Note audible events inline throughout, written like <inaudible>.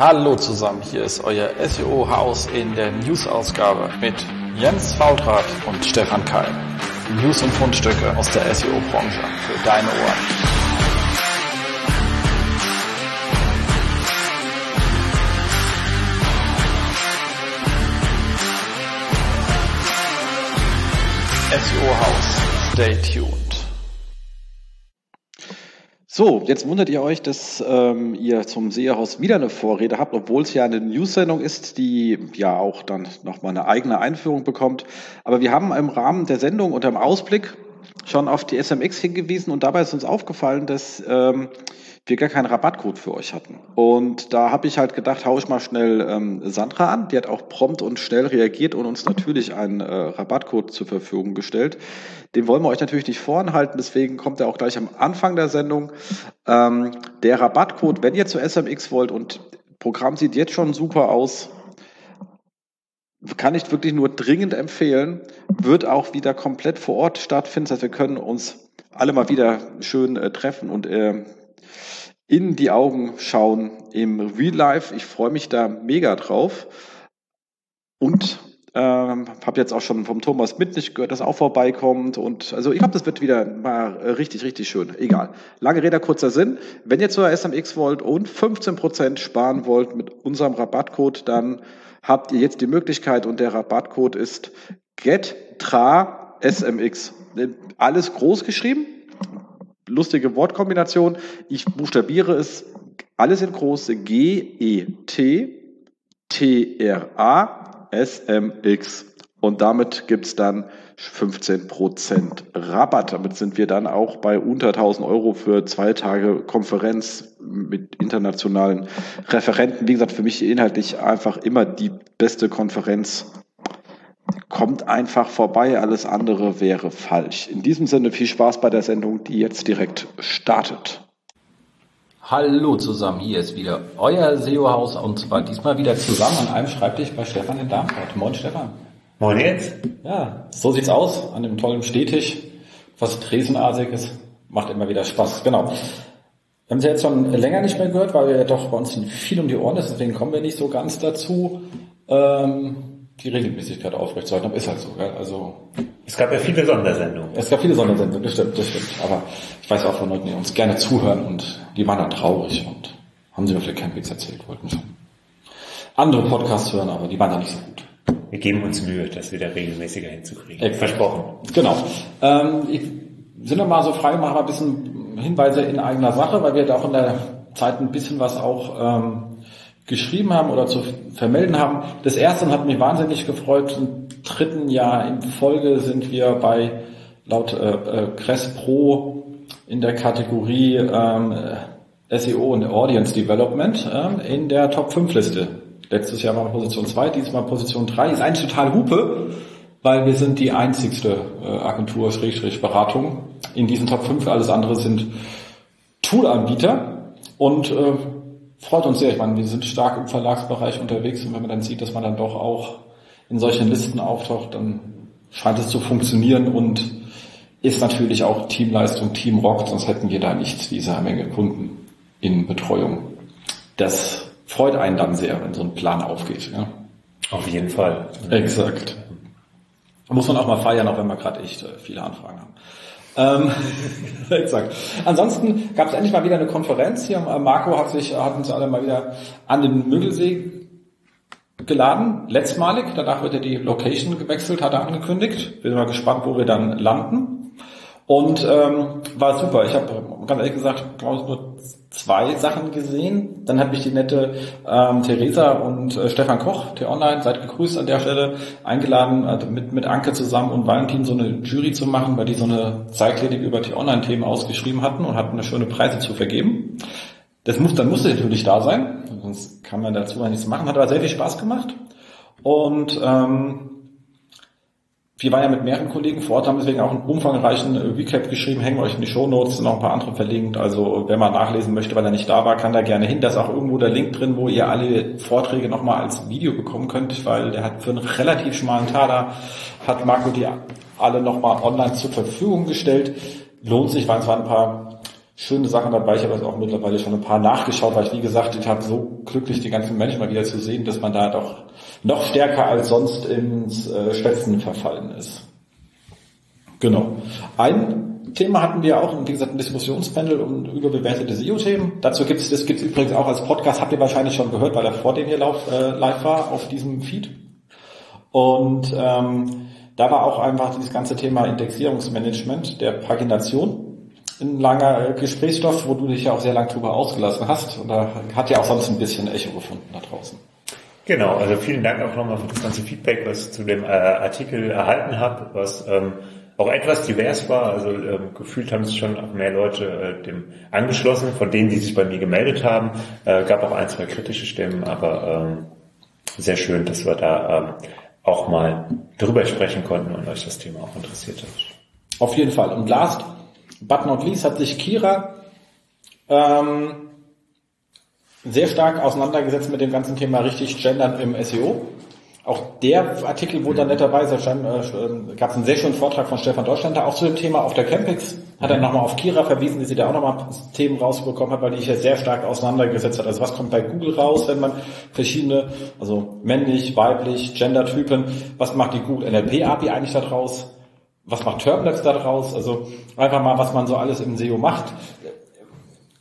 Hallo zusammen, hier ist euer SEO-Haus in der News-Ausgabe mit Jens Faultrat und Stefan Keil. News und Fundstücke aus der SEO-Branche für deine Ohren. SEO-Haus, stay tuned. So, jetzt wundert ihr euch, dass ähm, ihr zum Seherhaus wieder eine Vorrede habt, obwohl es ja eine News-Sendung ist, die ja auch dann nochmal eine eigene Einführung bekommt. Aber wir haben im Rahmen der Sendung unter dem Ausblick schon auf die SMX hingewiesen und dabei ist uns aufgefallen, dass ähm, wir gar keinen Rabattcode für euch hatten. Und da habe ich halt gedacht, hau ich mal schnell ähm, Sandra an. Die hat auch prompt und schnell reagiert und uns natürlich einen äh, Rabattcode zur Verfügung gestellt. Den wollen wir euch natürlich nicht voranhalten, deswegen kommt er auch gleich am Anfang der Sendung. Ähm, der Rabattcode, wenn ihr zu SMX wollt und Programm sieht jetzt schon super aus, kann ich wirklich nur dringend empfehlen, wird auch wieder komplett vor Ort stattfinden. Das heißt, wir können uns alle mal wieder schön äh, treffen und äh, in die Augen schauen im Real Life. Ich freue mich da mega drauf. Und ähm, habe jetzt auch schon vom Thomas Mitnicht gehört, dass er auch vorbeikommt. Und also ich glaube, das wird wieder mal richtig, richtig schön. Egal. Lange Rede, kurzer Sinn. Wenn ihr zur SMX wollt und 15% sparen wollt mit unserem Rabattcode, dann habt ihr jetzt die Möglichkeit und der Rabattcode ist GETTRA-SMX. Alles groß geschrieben, lustige Wortkombination. Ich buchstabiere es alles in große G, E, T, T, R, A, S, M, X. Und damit gibt's dann 15% Rabatt. Damit sind wir dann auch bei unter 1000 Euro für zwei Tage Konferenz mit internationalen Referenten. Wie gesagt, für mich inhaltlich einfach immer die beste Konferenz kommt einfach vorbei, alles andere wäre falsch. In diesem Sinne viel Spaß bei der Sendung, die jetzt direkt startet. Hallo zusammen, hier ist wieder euer SEO-Haus und zwar diesmal wieder zusammen an einem Schreibtisch bei Stefan in Darmstadt. Moin Stefan. Moin jetzt. Ja, so sieht's aus an dem tollen Stehtisch, was Tresenartiges, macht immer wieder Spaß, genau. Wir haben sie jetzt schon länger nicht mehr gehört, weil wir ja doch bei uns viel um die Ohren ist, deswegen kommen wir nicht so ganz dazu. Ähm, die Regelmäßigkeit aufrechtzuerhalten. Aber ist halt so, gell? Also. Es gab ja viele Sondersendungen. Es gab viele Sondersendungen, das stimmt, das stimmt. Aber ich weiß auch von Leuten, die uns gerne zuhören und die waren dann traurig und haben sie mir vielleicht keinen Witz erzählt, wollten schon andere Podcasts hören, aber die waren dann nicht so gut. Wir geben uns Mühe, das wieder regelmäßiger hinzukriegen. Exakt. Versprochen. Genau. Ähm, ich sind wir mal so frei, machen wir ein bisschen Hinweise in eigener Sache, weil wir da auch in der Zeit ein bisschen was auch ähm, geschrieben haben oder zu vermelden haben. Das erste hat mich wahnsinnig gefreut. Im dritten Jahr in Folge sind wir bei laut äh, äh, Crest Pro in der Kategorie ähm, SEO und Audience Development ähm, in der Top 5 Liste. Letztes Jahr war Position 2, diesmal Position 3. Ist eigentlich total Hupe, weil wir sind die einzigste äh, Agentur, Schrägstrich Beratung in diesen Top 5. Alles andere sind Toolanbieter und äh, freut uns sehr. Ich meine, wir sind stark im Verlagsbereich unterwegs und wenn man dann sieht, dass man dann doch auch in solchen Listen auftaucht, dann scheint es zu funktionieren und ist natürlich auch Teamleistung, Teamrock, sonst hätten wir da nicht diese Menge Kunden in Betreuung. Das freut einen dann sehr, wenn so ein Plan aufgeht. Ja. Auf jeden Fall. Exakt. Muss man auch mal feiern, auch wenn wir gerade echt äh, viele Anfragen haben. Ähm, <laughs> exakt. Ansonsten gab es endlich mal wieder eine Konferenz hier. Marco hat sich, hat uns alle mal wieder an den Müggelsee geladen, letztmalig. Danach wird er die Location gewechselt, hat er angekündigt. Bin mal gespannt, wo wir dann landen. Und ähm, war super. Ich habe ganz ehrlich gesagt, glaube ich, nur zwei Sachen gesehen. Dann hat mich die nette ähm, Theresa und äh, Stefan Koch, der online, seid gegrüßt an der Stelle, eingeladen, also mit, mit Anke zusammen und Valentin so eine Jury zu machen, weil die so eine Zeitklinik über die Online-Themen ausgeschrieben hatten und hatten eine schöne Preise zu vergeben. Das muss, dann musste natürlich da sein, sonst kann man dazu nichts machen. Hat aber sehr viel Spaß gemacht. Und ähm, wir waren ja mit mehreren Kollegen vor Ort, haben deswegen auch einen umfangreichen äh, Recap geschrieben, hängen euch in die Show Notes, noch ein paar andere verlinkt. Also wer mal nachlesen möchte, weil er nicht da war, kann da gerne hin. Da ist auch irgendwo der Link drin, wo ihr alle Vorträge nochmal als Video bekommen könnt, weil der hat für einen relativ schmalen Taler, hat Marco die alle nochmal online zur Verfügung gestellt. Lohnt sich, weil es waren ein paar schöne Sachen dabei. Ich habe jetzt auch mittlerweile schon ein paar nachgeschaut, weil ich, wie gesagt, ich habe so glücklich, die ganzen Menschen mal wieder zu sehen, dass man da doch noch stärker als sonst ins äh, Schwätzen verfallen ist. Genau. Ein Thema hatten wir auch, wie gesagt, ein Diskussionspanel um überbewertete SEO-Themen. Dazu gibt es, das gibt es übrigens auch als Podcast, habt ihr wahrscheinlich schon gehört, weil er vor dem hier lauf, äh, live war auf diesem Feed. Und ähm, da war auch einfach dieses ganze Thema Indexierungsmanagement der Pagination ein langer Gesprächsstoff, wo du dich ja auch sehr lang drüber ausgelassen hast. Und da hat ja auch sonst ein bisschen Echo gefunden da draußen. Genau, also vielen Dank auch nochmal für das ganze Feedback, was ich zu dem äh, Artikel erhalten habe, was ähm, auch etwas divers war. Also ähm, gefühlt haben sich schon auch mehr Leute äh, dem angeschlossen, von denen, die sich bei mir gemeldet haben. Äh, gab auch ein, zwei kritische Stimmen, aber ähm, sehr schön, dass wir da ähm, auch mal drüber sprechen konnten und euch das Thema auch interessiert hat. Auf jeden Fall. Und last but not least hat sich Kira ähm, sehr stark auseinandergesetzt mit dem ganzen Thema richtig gendern im SEO. Auch der Artikel wurde dann netterweise, äh, gab es einen sehr schönen Vortrag von Stefan Deutschlander, auch zu dem Thema auf der Campix, hat er nochmal auf Kira verwiesen, die sie da auch nochmal Themen rausbekommen hat, weil die ich ja sehr stark auseinandergesetzt hat. Also was kommt bei Google raus, wenn man verschiedene, also männlich, weiblich, Gendertypen, was macht die Google NLP API eigentlich da draus? Was macht Turblabs da draus? Also einfach mal, was man so alles im SEO macht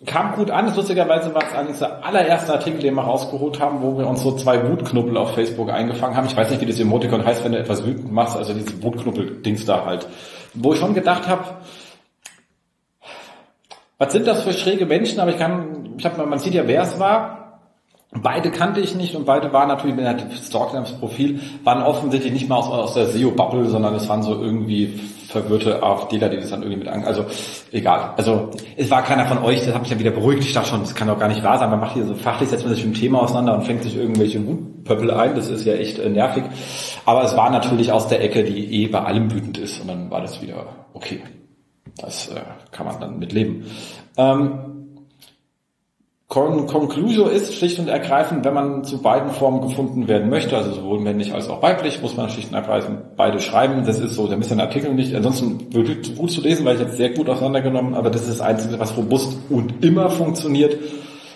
kam gut an. Lustigerweise war es eigentlich der allererste Artikel, den wir rausgeholt haben, wo wir uns so zwei Wutknuppel auf Facebook eingefangen haben. Ich weiß nicht, wie das Emoticon heißt, wenn du etwas wütend machst, also diese Wutknuppel-Dings da halt. Wo ich schon gedacht habe, was sind das für schräge Menschen? Aber ich kann, ich hab, man sieht ja, wer es war. Beide kannte ich nicht und beide waren natürlich, wenn er stalkt Profil, waren offensichtlich nicht mal aus, aus der SEO-Bubble, sondern es waren so irgendwie verwirrte AfDler, die das dann irgendwie mit an, also egal. Also es war keiner von euch, das hat mich ja wieder beruhigt. Ich dachte schon, das kann doch gar nicht wahr sein. Man macht hier so fachlich, setzt man sich mit dem Thema auseinander und fängt sich irgendwelche Wutpöppel ein. Das ist ja echt äh, nervig. Aber es war natürlich aus der Ecke, die eh bei allem wütend ist und dann war das wieder okay. Das äh, kann man dann mitleben. Ähm, Con Conclusio ist schlicht und ergreifend, wenn man zu beiden Formen gefunden werden möchte, also sowohl männlich als auch weiblich, muss man schlicht und ergreifend beide schreiben. Das ist so, da müsst ihr Artikel nicht, ansonsten wirklich gut zu lesen, weil ich jetzt sehr gut auseinandergenommen, aber das ist das Einzige, was robust und immer funktioniert.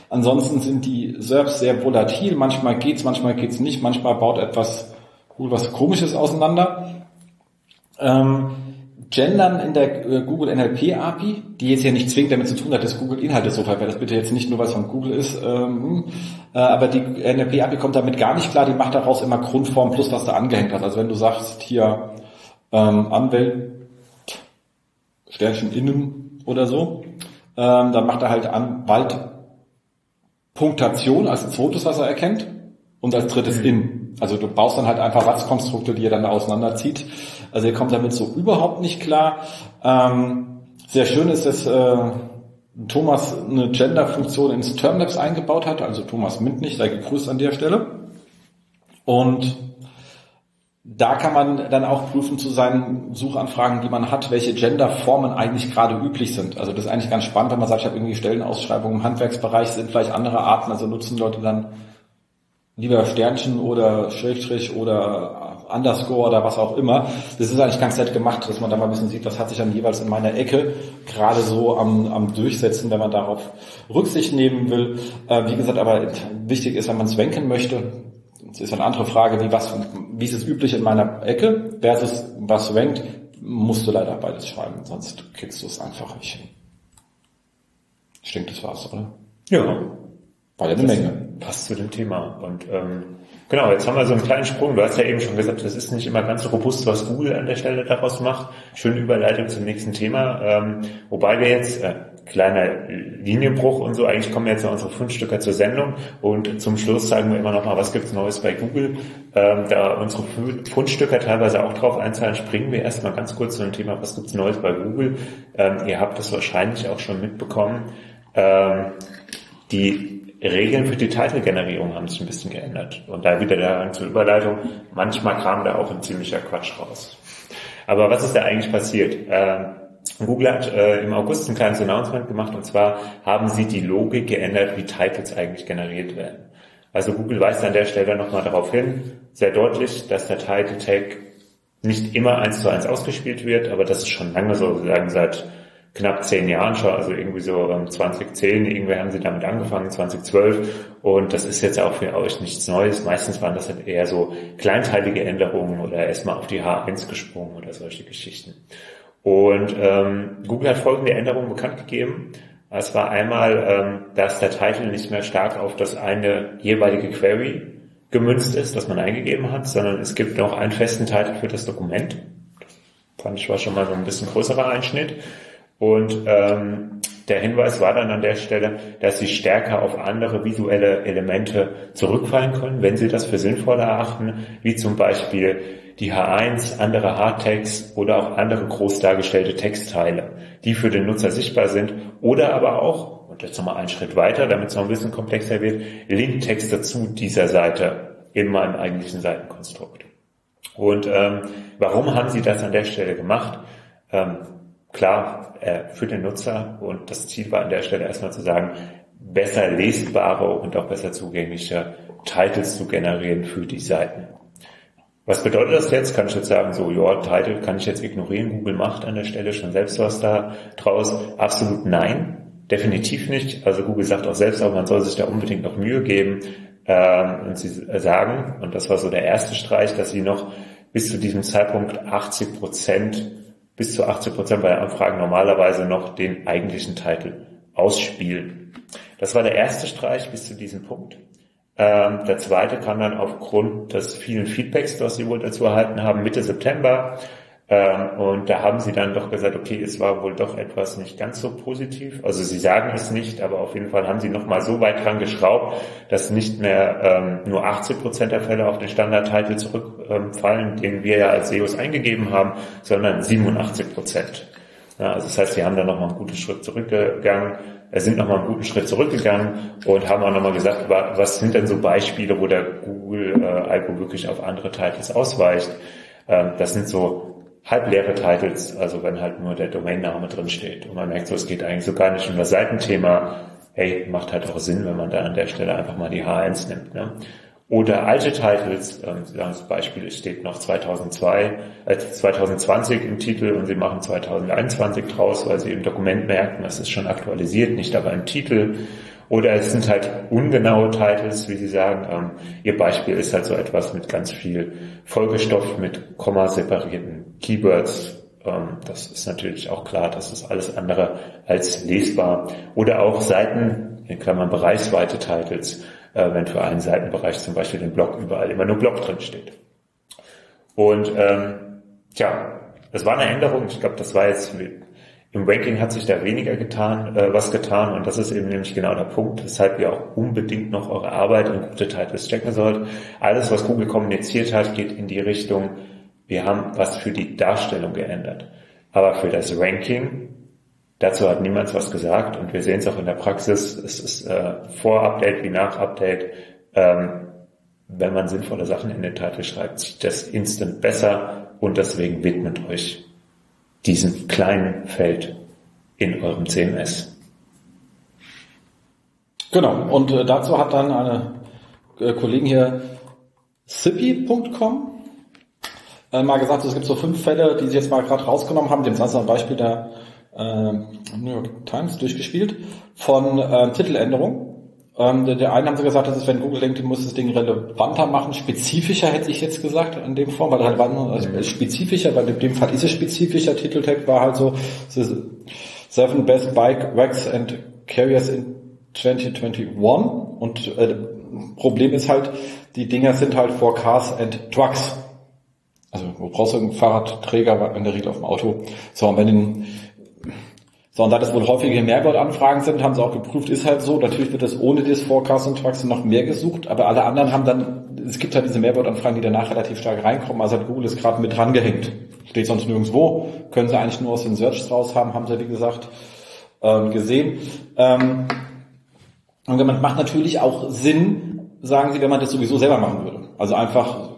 Ansonsten sind die SERPs sehr volatil, manchmal geht's, manchmal geht's nicht, manchmal baut etwas cool was komisches auseinander. Ähm, Gendern in der äh, Google NLP API, die jetzt ja nicht zwingend damit zu tun hat, dass Google Inhalte so verwendet. Das bitte jetzt nicht nur, was von Google ist. Ähm, äh, aber die NLP API kommt damit gar nicht klar. Die macht daraus immer Grundform plus was da angehängt hat. Also wenn du sagst hier ähm, Anwalt Sternchen innen oder so, ähm, dann macht er halt Anwalt Punktation als zweites, was er erkennt und als drittes mhm. in. Also du baust dann halt einfach Satzkonstrukte, die er dann auseinanderzieht. Also ihr kommt damit so überhaupt nicht klar. Ähm, sehr schön ist, dass äh, Thomas eine Gender-Funktion ins Termlabs eingebaut hat, also Thomas Mint nicht, sei gegrüßt an der Stelle. Und da kann man dann auch prüfen zu seinen Suchanfragen, die man hat, welche Genderformen eigentlich gerade üblich sind. Also das ist eigentlich ganz spannend, wenn man sagt, ich habe irgendwie Stellenausschreibungen im Handwerksbereich, sind vielleicht andere Arten, also nutzen Leute dann lieber Sternchen oder Schrägstrich oder Underscore oder was auch immer. Das ist eigentlich ganz nett gemacht, dass man da mal ein bisschen sieht, was hat sich dann jeweils in meiner Ecke gerade so am, am Durchsetzen, wenn man darauf Rücksicht nehmen will. Äh, wie gesagt, aber wichtig ist, wenn man es wenken möchte, das ist eine andere Frage, wie was, wie ist es üblich in meiner Ecke versus was wenkt, musst du leider beides schreiben, sonst kriegst du es einfach nicht hin. Ich denke, das war's, oder? Ja. War ja eine Menge. Passt zu dem Thema. Und ähm, genau, jetzt haben wir so einen kleinen Sprung. Du hast ja eben schon gesagt, das ist nicht immer ganz so robust, was Google an der Stelle daraus macht. Schöne Überleitung zum nächsten Thema. Ähm, wobei wir jetzt, äh, kleiner Linienbruch und so, eigentlich kommen jetzt noch unsere Fundstücke zur Sendung und zum Schluss sagen wir immer noch mal, was gibt's Neues bei Google. Ähm, da unsere Fundstücke teilweise auch drauf einzahlen, springen wir erstmal ganz kurz zu dem Thema, was gibt's Neues bei Google. Ähm, ihr habt das wahrscheinlich auch schon mitbekommen. Ähm, die Regeln für die Titelgenerierung haben sich ein bisschen geändert. Und da wieder der zur Überleitung, manchmal kam da auch ein ziemlicher Quatsch raus. Aber was ist da eigentlich passiert? Ähm, Google hat äh, im August ein kleines Announcement gemacht und zwar haben sie die Logik geändert, wie Titles eigentlich generiert werden. Also Google weist an der Stelle nochmal darauf hin, sehr deutlich, dass der Title Tag nicht immer eins zu eins ausgespielt wird, aber das ist schon lange so, sagen seit knapp zehn Jahren schon, also irgendwie so 2010, ähm, irgendwie haben sie damit angefangen, 2012 und das ist jetzt auch für euch nichts Neues. Meistens waren das halt eher so kleinteilige Änderungen oder erstmal auf die H1 gesprungen oder solche Geschichten. Und ähm, Google hat folgende Änderungen bekannt gegeben. Es war einmal, ähm, dass der Titel nicht mehr stark auf das eine jeweilige Query gemünzt ist, das man eingegeben hat, sondern es gibt noch einen festen Titel für das Dokument. Das fand ich war schon mal so ein bisschen größerer Einschnitt. Und ähm, der Hinweis war dann an der Stelle, dass sie stärker auf andere visuelle Elemente zurückfallen können, wenn sie das für sinnvoll erachten, wie zum Beispiel die H1, andere Hardtext oder auch andere groß dargestellte Textteile, die für den Nutzer sichtbar sind oder aber auch, und jetzt nochmal einen Schritt weiter, damit es noch ein bisschen komplexer wird, Linktexte zu dieser Seite in meinem eigentlichen Seitenkonstrukt. Und ähm, warum haben sie das an der Stelle gemacht? Ähm, klar, äh, für den Nutzer und das Ziel war an der Stelle erstmal zu sagen, besser lesbare und auch besser zugängliche Titles zu generieren für die Seiten. Was bedeutet das jetzt? Kann ich jetzt sagen, so, ja, Title kann ich jetzt ignorieren, Google macht an der Stelle schon selbst was da draus? Absolut nein, definitiv nicht. Also Google sagt auch selbst, aber man soll sich da unbedingt noch Mühe geben. Ähm, und sie sagen, und das war so der erste Streich, dass sie noch bis zu diesem Zeitpunkt 80 Prozent bis zu 80 Prozent bei Anfragen normalerweise noch den eigentlichen Titel ausspielen. Das war der erste Streich bis zu diesem Punkt. Ähm, der zweite kam dann aufgrund des vielen Feedbacks, das sie wohl dazu erhalten haben, Mitte September. Ähm, und da haben sie dann doch gesagt, okay, es war wohl doch etwas nicht ganz so positiv. Also sie sagen es nicht, aber auf jeden Fall haben sie nochmal so weit dran geschraubt, dass nicht mehr ähm, nur 80 Prozent der Fälle auf den Standardtitel zurückfallen, den wir ja als SEOs eingegeben haben, sondern 87 Prozent. Ja, also das heißt, sie haben da nochmal einen guten Schritt zurückgegangen, äh, sind nochmal einen guten Schritt zurückgegangen und haben auch nochmal gesagt, was sind denn so Beispiele, wo der Google-Algo äh, wirklich auf andere Titles ausweicht. Ähm, das sind so halbleere Titles, also wenn halt nur der Domainname drin steht und man merkt so, es geht eigentlich so gar nicht um das Seitenthema, hey, macht halt auch Sinn, wenn man da an der Stelle einfach mal die H1 nimmt. Ne? Oder alte Titles, ähm, Sie zum Beispiel, es steht noch 2002, äh, 2020 im Titel und Sie machen 2021 draus, weil Sie im Dokument merken, das ist schon aktualisiert, nicht aber im Titel. Oder es sind halt ungenaue Titles, wie Sie sagen. Ähm, Ihr Beispiel ist halt so etwas mit ganz viel Folgestoff, mit komma-separierten Keywords. Ähm, das ist natürlich auch klar, das ist alles andere als lesbar. Oder auch Seiten, in Klammern bereichsweite Titles, äh, wenn für einen Seitenbereich zum Beispiel den Blog überall immer nur Blog drin steht. Und ähm, tja, das war eine Änderung. Ich glaube, das war jetzt im Ranking hat sich da weniger getan, äh, was getan. Und das ist eben nämlich genau der Punkt, weshalb ihr auch unbedingt noch eure Arbeit und gute Titles checken sollt. Alles, was Google kommuniziert hat, geht in die Richtung, wir haben was für die Darstellung geändert. Aber für das Ranking, dazu hat niemand was gesagt. Und wir sehen es auch in der Praxis, es ist äh, vor Update wie nach Update, ähm, wenn man sinnvolle Sachen in den Titel schreibt, sieht das instant besser. Und deswegen widmet euch diesem kleinen Feld in eurem CMS. Genau, und äh, dazu hat dann eine äh, Kollegin hier sippy.com äh, mal gesagt, es gibt so fünf Fälle, die sie jetzt mal gerade rausgenommen haben. Das ein Beispiel der äh, New York Times durchgespielt von äh, Titeländerung. Ähm, der, der eine haben sie gesagt, das ist, wenn Google denkt, die muss das Ding relevanter machen, spezifischer hätte ich jetzt gesagt in dem Form, weil relevant also spezifischer, weil in dem Fall ist es spezifischer. Titeltag war halt so Seven Best Bike Wax and Carriers in 2021 und äh, Problem ist halt, die Dinger sind halt for Cars and Trucks. Also wo brauchst du einen Fahrradträger in der Regel auf dem Auto. So, und wenn den so, und da das wohl häufige Mehrwertanfragen sind, haben sie auch geprüft, ist halt so. Natürlich wird das ohne das Forecast und Trucks noch mehr gesucht, aber alle anderen haben dann, es gibt halt diese Mehrwertanfragen, die danach relativ stark reinkommen. Also hat Google ist gerade mit dran gehängt. Steht sonst nirgendwo. Können sie eigentlich nur aus den Searches raus haben, haben sie, wie gesagt, ähm, gesehen. Ähm, und damit macht natürlich auch Sinn, sagen sie, wenn man das sowieso selber machen würde. Also einfach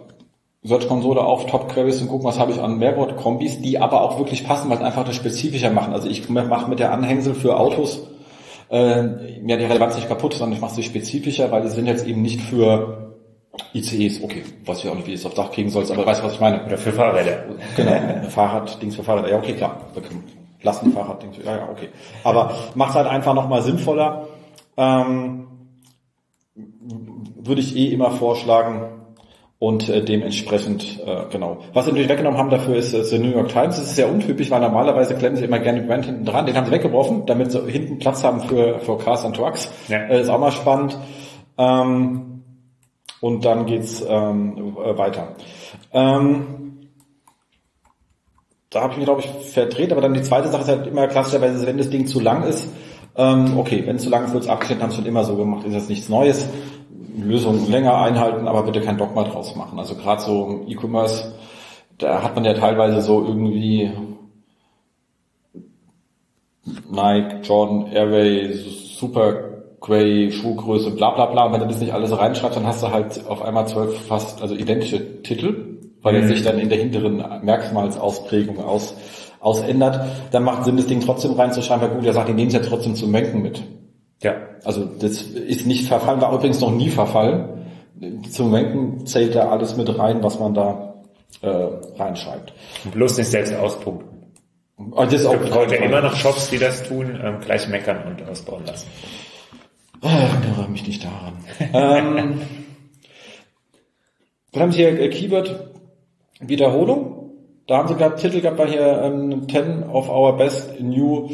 Search-Konsole auf Top-Queries und gucken, was habe ich an Mehrwort-Kombis, die aber auch wirklich passen, weil einfach das spezifischer machen. Also ich mache mit der Anhängsel für Autos äh, ja die Relevanz nicht kaputt, sondern ich mache sie spezifischer, weil die sind jetzt eben nicht für ICEs, okay, weiß ich auch nicht, wie ich es aufs Dach kriegen soll, aber weißt du, was ich meine? Oder für Fahrräder. Genau, Fahrrad, Dings für Fahrräder, ja okay, klar. Lastenfahrrad, ja, ja, okay. Aber macht halt einfach nochmal sinnvoller. Ähm, würde ich eh immer vorschlagen und äh, dementsprechend, äh, genau. Was sie natürlich weggenommen haben dafür ist äh, The New York Times. Das ist sehr untypisch, weil normalerweise klemmen sie immer gerne Brand hinten dran. Den haben sie weggeworfen, damit sie hinten Platz haben für, für Cars and Trucks. Ja. Äh, ist auch mal spannend. Ähm, und dann geht's ähm, weiter. Ähm, da habe ich mich, glaube ich, verdreht, aber dann die zweite Sache ist halt immer klassischerweise, wenn das Ding zu lang ist, ähm, okay, wenn es zu lang ist, wird es abgeschnitten, haben es schon immer so gemacht, ist das nichts Neues. Lösung länger einhalten, aber bitte kein Dogma draus machen. Also gerade so im E-Commerce, da hat man ja teilweise so irgendwie Nike, Jordan, Airway, Super Gray, Schuhgröße, bla bla bla. Und wenn du das nicht alles reinschreibst, dann hast du halt auf einmal zwölf fast, also identische Titel, weil er mhm. sich dann in der hinteren Merkmalsausprägung aus, ausändert. Dann macht Sinn, das Ding trotzdem reinzuschreiben, weil gut, er sagt, die nehmen es ja trotzdem zum Menken mit. Ja. Also das ist nicht verfallen, war übrigens noch nie verfallen. Zum Menken zählt da alles mit rein, was man da äh, reinschreibt. Bloß nicht selbst auspumpen. Und das ist auch gibt heute immer noch Shops, die das tun, ähm, gleich meckern und ausbauen lassen. Erinnere mich nicht daran. <laughs> ähm, dann haben Sie hier äh, Keyword Wiederholung. Da haben Sie gerade Titel gehabt, war hier ähm, 10 of our best new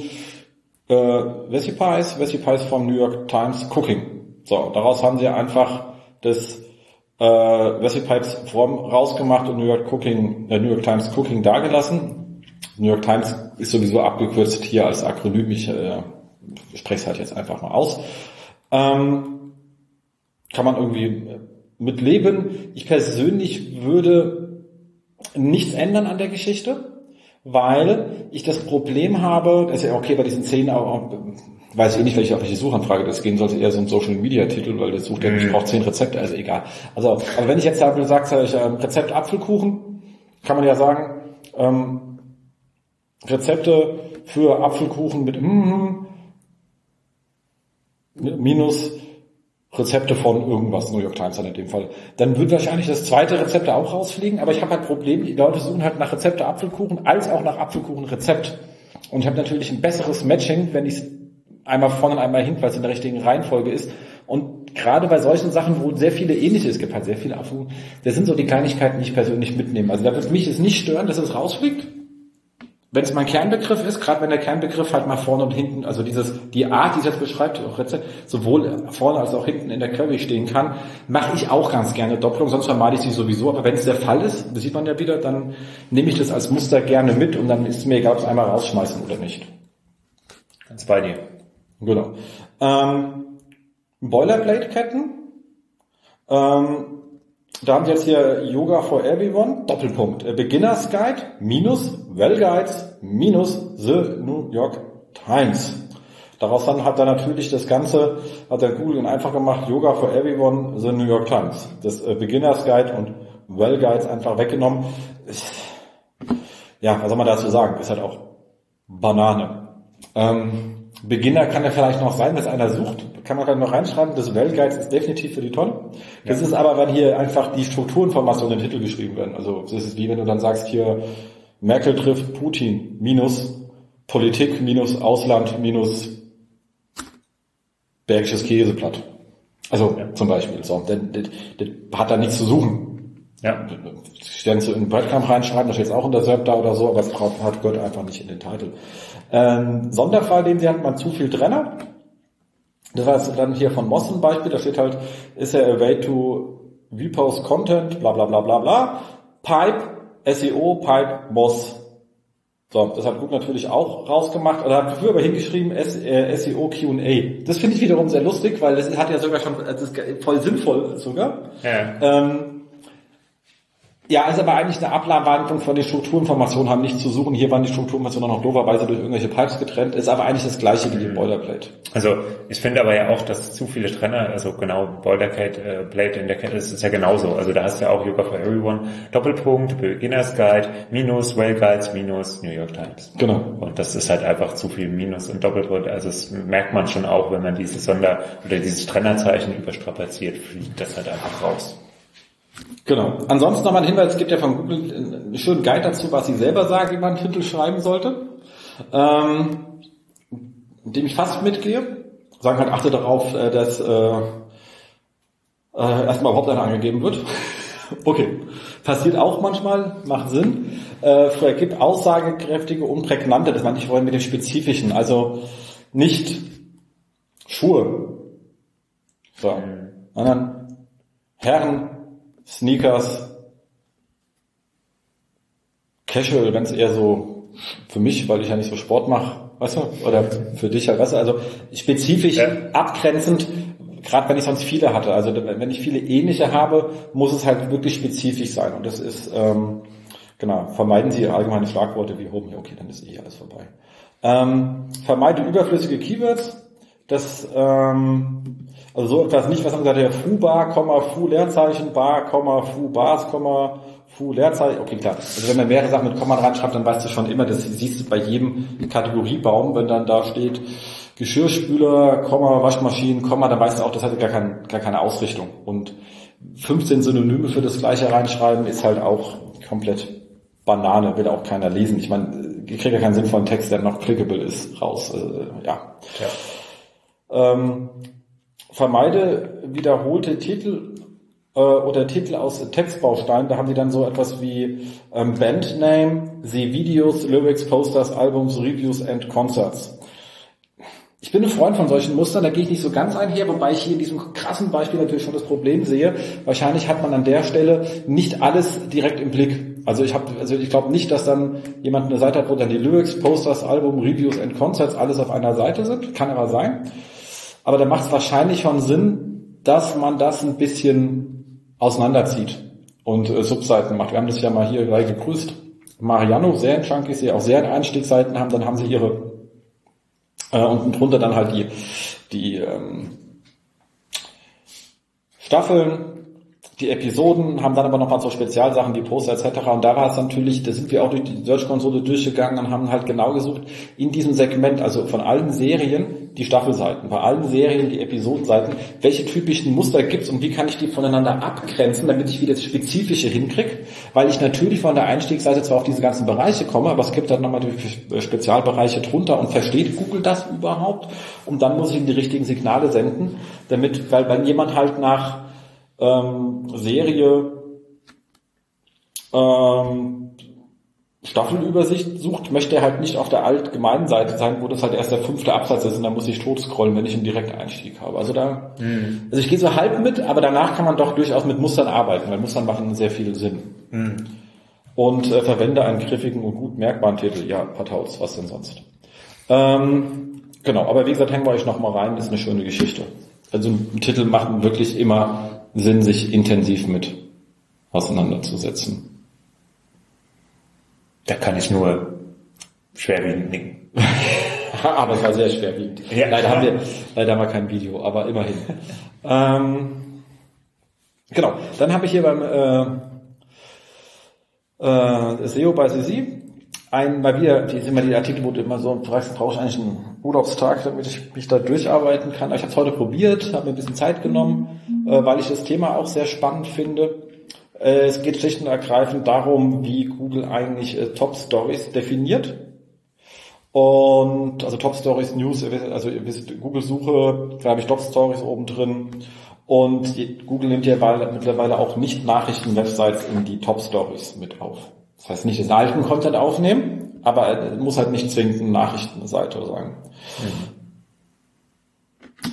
äh, Recipes, Recipes vom New York Times Cooking. So, daraus haben Sie einfach das äh, Recipes Form rausgemacht und New York Cooking, äh, New York Times Cooking dagelassen. New York Times ist sowieso abgekürzt hier als Akronym. Ich äh, spreche es halt jetzt einfach mal aus. Ähm, kann man irgendwie äh, mit leben. Ich persönlich würde nichts ändern an der Geschichte, weil ich das Problem habe, das ist ja okay bei diesen Szenen, aber weiß ich eh nicht, welche, auf welche Suchanfrage das gehen sollte, eher so ein Social Media Titel, weil das sucht ja nicht, ich brauche zehn Rezepte, also egal. Also, aber wenn ich jetzt sage, du sagst, ich, ähm, Rezept Apfelkuchen, kann man ja sagen, ähm, Rezepte für Apfelkuchen mit mm, minus Rezepte von irgendwas, New York Times dann in dem Fall. Dann wird wahrscheinlich das zweite Rezept auch rausfliegen, aber ich habe halt Problem, die Leute suchen halt nach Rezepte Apfelkuchen als auch nach Apfelkuchen-Rezept. Und ich habe natürlich ein besseres Matching, wenn ich einmal vorne und einmal hinten, weil es in der richtigen Reihenfolge ist. Und gerade bei solchen Sachen, wo sehr viele ähnliche, es gibt halt sehr viele Apfelkuchen, das sind so die Kleinigkeiten, die ich persönlich mitnehme. Also da wird mich es nicht stören, dass es rausfliegt, wenn es mein Kernbegriff ist, gerade wenn der Kernbegriff halt mal vorne und hinten, also dieses, die Art, die es jetzt beschreibt, auch Rezept, sowohl vorne als auch hinten in der Query stehen kann, mache ich auch ganz gerne Doppelung, sonst vermeide ich sie sowieso. Aber wenn es der Fall ist, das sieht man ja wieder, dann nehme ich das als Muster gerne mit und dann ist mir egal, ob es einmal rausschmeißen oder nicht. Ganz bei dir. Genau. Ähm, Boilerplate-Ketten. Ähm, da haben wir jetzt hier Yoga for Everyone, Doppelpunkt, Beginners Guide, minus Well Guides, minus The New York Times. Daraus dann hat er natürlich das Ganze, hat er Google einfach gemacht, Yoga for Everyone, The New York Times. Das äh, Beginners Guide und Well Guides einfach weggenommen. Ja, was soll man dazu sagen? Ist halt auch Banane. Ähm, Beginner kann ja vielleicht noch sein, dass einer sucht, kann man gerade noch reinschreiben, das Well Guides ist definitiv für die Tonne. Das ja. ist aber, wenn hier einfach die Strukturinformationen in den Titel geschrieben werden. Also das ist wie wenn du dann sagst hier, Merkel trifft Putin minus Politik minus Ausland minus Bergisches Käseblatt. Also ja. zum Beispiel. So, das, das, das hat da nichts zu suchen. Ja. Stellen Sie in den Breadcamp reinschreiben, das steht auch in der SERP da oder so, aber es hat gehört einfach nicht in den Titel. Ähm, Sonderfall, den sie hatten, man zu viel Trenner. Das war dann hier von Moss ein Beispiel, da steht halt, ist er a way to repost content, bla bla bla bla bla. Pipe, SEO, Pipe, Moss. So, das hat Google natürlich auch rausgemacht, oder hat früher aber hingeschrieben SEO äh, Q&A. Das finde ich wiederum sehr lustig, weil das hat ja sogar schon, das ist voll sinnvoll sogar. Ja. Ähm, ja, ist aber eigentlich eine Abwandlung von den Strukturinformationen, haben nichts zu suchen. Hier waren die Strukturinformationen noch dooferweise durch irgendwelche Pipes getrennt. Ist aber eigentlich das gleiche wie die Boilerplate. Also ich finde aber ja auch, dass zu viele Trenner, also genau Boilerplate äh, in der Kette, das ist ja genauso. Also da hast du ja auch Yoga for Everyone, Doppelpunkt, Beginners Guide, Minus, Well Guides, Minus, New York Times. Genau. Und das ist halt einfach zu viel Minus und Doppelpunkt. Also das merkt man schon auch, wenn man dieses Sonder- oder dieses Trennerzeichen überstrapaziert, fliegt das halt einfach raus. Genau. Ansonsten nochmal ein Hinweis, es gibt ja von Google einen schönen Guide dazu, was sie selber sagen, wie man einen Titel schreiben sollte. ähm, dem ich fast mitgehe. Sagen halt, achte darauf, äh, dass äh, äh, erstmal überhaupt einer angegeben wird. <laughs> okay, passiert auch manchmal, macht Sinn. Äh, vergibt aussagekräftige und prägnante, das meinte ich vorhin mit dem Spezifischen. Also nicht Schuhe, so, sondern Herren, Sneakers, Casual, wenn es eher so für mich, weil ich ja nicht so Sport mache, weißt du, oder für dich halt, weißt du, also spezifisch ja. abgrenzend, gerade wenn ich sonst viele hatte, also wenn ich viele ähnliche habe, muss es halt wirklich spezifisch sein und das ist, ähm, genau, vermeiden Sie allgemeine Schlagworte wie Home, okay, dann ist eh alles vorbei. Ähm, vermeide überflüssige Keywords, das, ähm, also so etwas nicht, was man gesagt hat, Fu Bar, Fu Leerzeichen, Bar, Fu Bars, Fu Leerzeichen, okay klar. Also wenn man mehrere Sachen mit Komma reinschreibt, dann weißt du schon immer, das siehst du bei jedem Kategoriebaum, wenn dann da steht Geschirrspüler, Komma, Waschmaschinen, Komma, dann weißt du auch, das hat gar, kein, gar keine Ausrichtung. Und 15 Synonyme für das gleiche reinschreiben ist halt auch komplett Banane, will auch keiner lesen. Ich meine, ich kriege ja keinen sinnvollen Text, der noch clickable ist, raus. Äh, ja. ja. Ähm, vermeide wiederholte Titel äh, oder Titel aus Textbausteinen. Da haben sie dann so etwas wie ähm, Bandname, The Videos, Lyrics, Posters, Albums, Reviews and Concerts. Ich bin ein Freund von solchen Mustern, da gehe ich nicht so ganz einher, wobei ich hier in diesem krassen Beispiel natürlich schon das Problem sehe. Wahrscheinlich hat man an der Stelle nicht alles direkt im Blick. Also ich habe, also ich glaube nicht, dass dann jemand eine Seite hat, wo dann die Lyrics, Posters, Album, Reviews and Concerts alles auf einer Seite sind. Kann aber sein. Aber da macht es wahrscheinlich schon Sinn, dass man das ein bisschen auseinanderzieht und äh, Subseiten macht. Wir haben das ja mal hier gleich gegrüßt. Mariano, sehr in Junkies, die auch sehr in Einstiegsseiten haben, dann haben sie ihre äh, und drunter dann halt die, die ähm, Staffeln, die Episoden, haben dann aber nochmal so Spezialsachen wie Poster etc. Und da war es natürlich, da sind wir auch durch die Search-Konsole durchgegangen und haben halt genau gesucht, in diesem Segment, also von allen Serien, die Staffelseiten, bei allen Serien die Episodenseiten, welche typischen Muster gibt's und wie kann ich die voneinander abgrenzen, damit ich wieder das Spezifische hinkriege, weil ich natürlich von der Einstiegsseite zwar auf diese ganzen Bereiche komme, aber es gibt dann nochmal die Spezialbereiche drunter und versteht Google das überhaupt? Und dann muss ich ihm die richtigen Signale senden, damit, weil wenn jemand halt nach ähm, Serie ähm, Staffelübersicht sucht, möchte er halt nicht auf der allgemeinen Seite sein, wo das halt erst der fünfte Absatz ist und dann muss ich tot scrollen, wenn ich einen Direkteinstieg habe. Also da, mhm. also ich gehe so halb mit, aber danach kann man doch durchaus mit Mustern arbeiten, weil Mustern machen sehr viel Sinn. Mhm. Und äh, verwende einen griffigen und gut merkbaren Titel. Ja, Partauts, was denn sonst? Ähm, genau, aber wie gesagt, hängen wir euch nochmal rein, ist eine schöne Geschichte. Also ein Titel macht wirklich immer Sinn, sich intensiv mit auseinanderzusetzen. Da kann ich nur schwerwiegend nicken. <laughs> aber es war sehr schwerwiegend. Ja, leider, haben wir, leider haben wir kein Video, aber immerhin. ähm, genau, dann habe ich hier beim äh, äh, SEO bei CC ein, bei mir, die sind immer die Artikel, wo du immer so fragst, brauche ich eigentlich einen Urlaubstag, damit ich mich da durcharbeiten kann. Ich habe es heute probiert, habe mir ein bisschen Zeit genommen, äh, weil ich das Thema auch sehr spannend finde. Äh, es geht schlicht und ergreifend darum, wie Google eigentlich äh, Top Stories definiert. Und also Top Stories News, also ihr wisst, Google Suche, da habe ich Top Stories oben drin. Und Google nimmt ja mittlerweile auch nicht Nachrichten-Websites in die Top Stories mit auf. Das heißt nicht den alten Content aufnehmen, aber er muss halt nicht zwingend eine Nachrichtenseite sein. Mhm.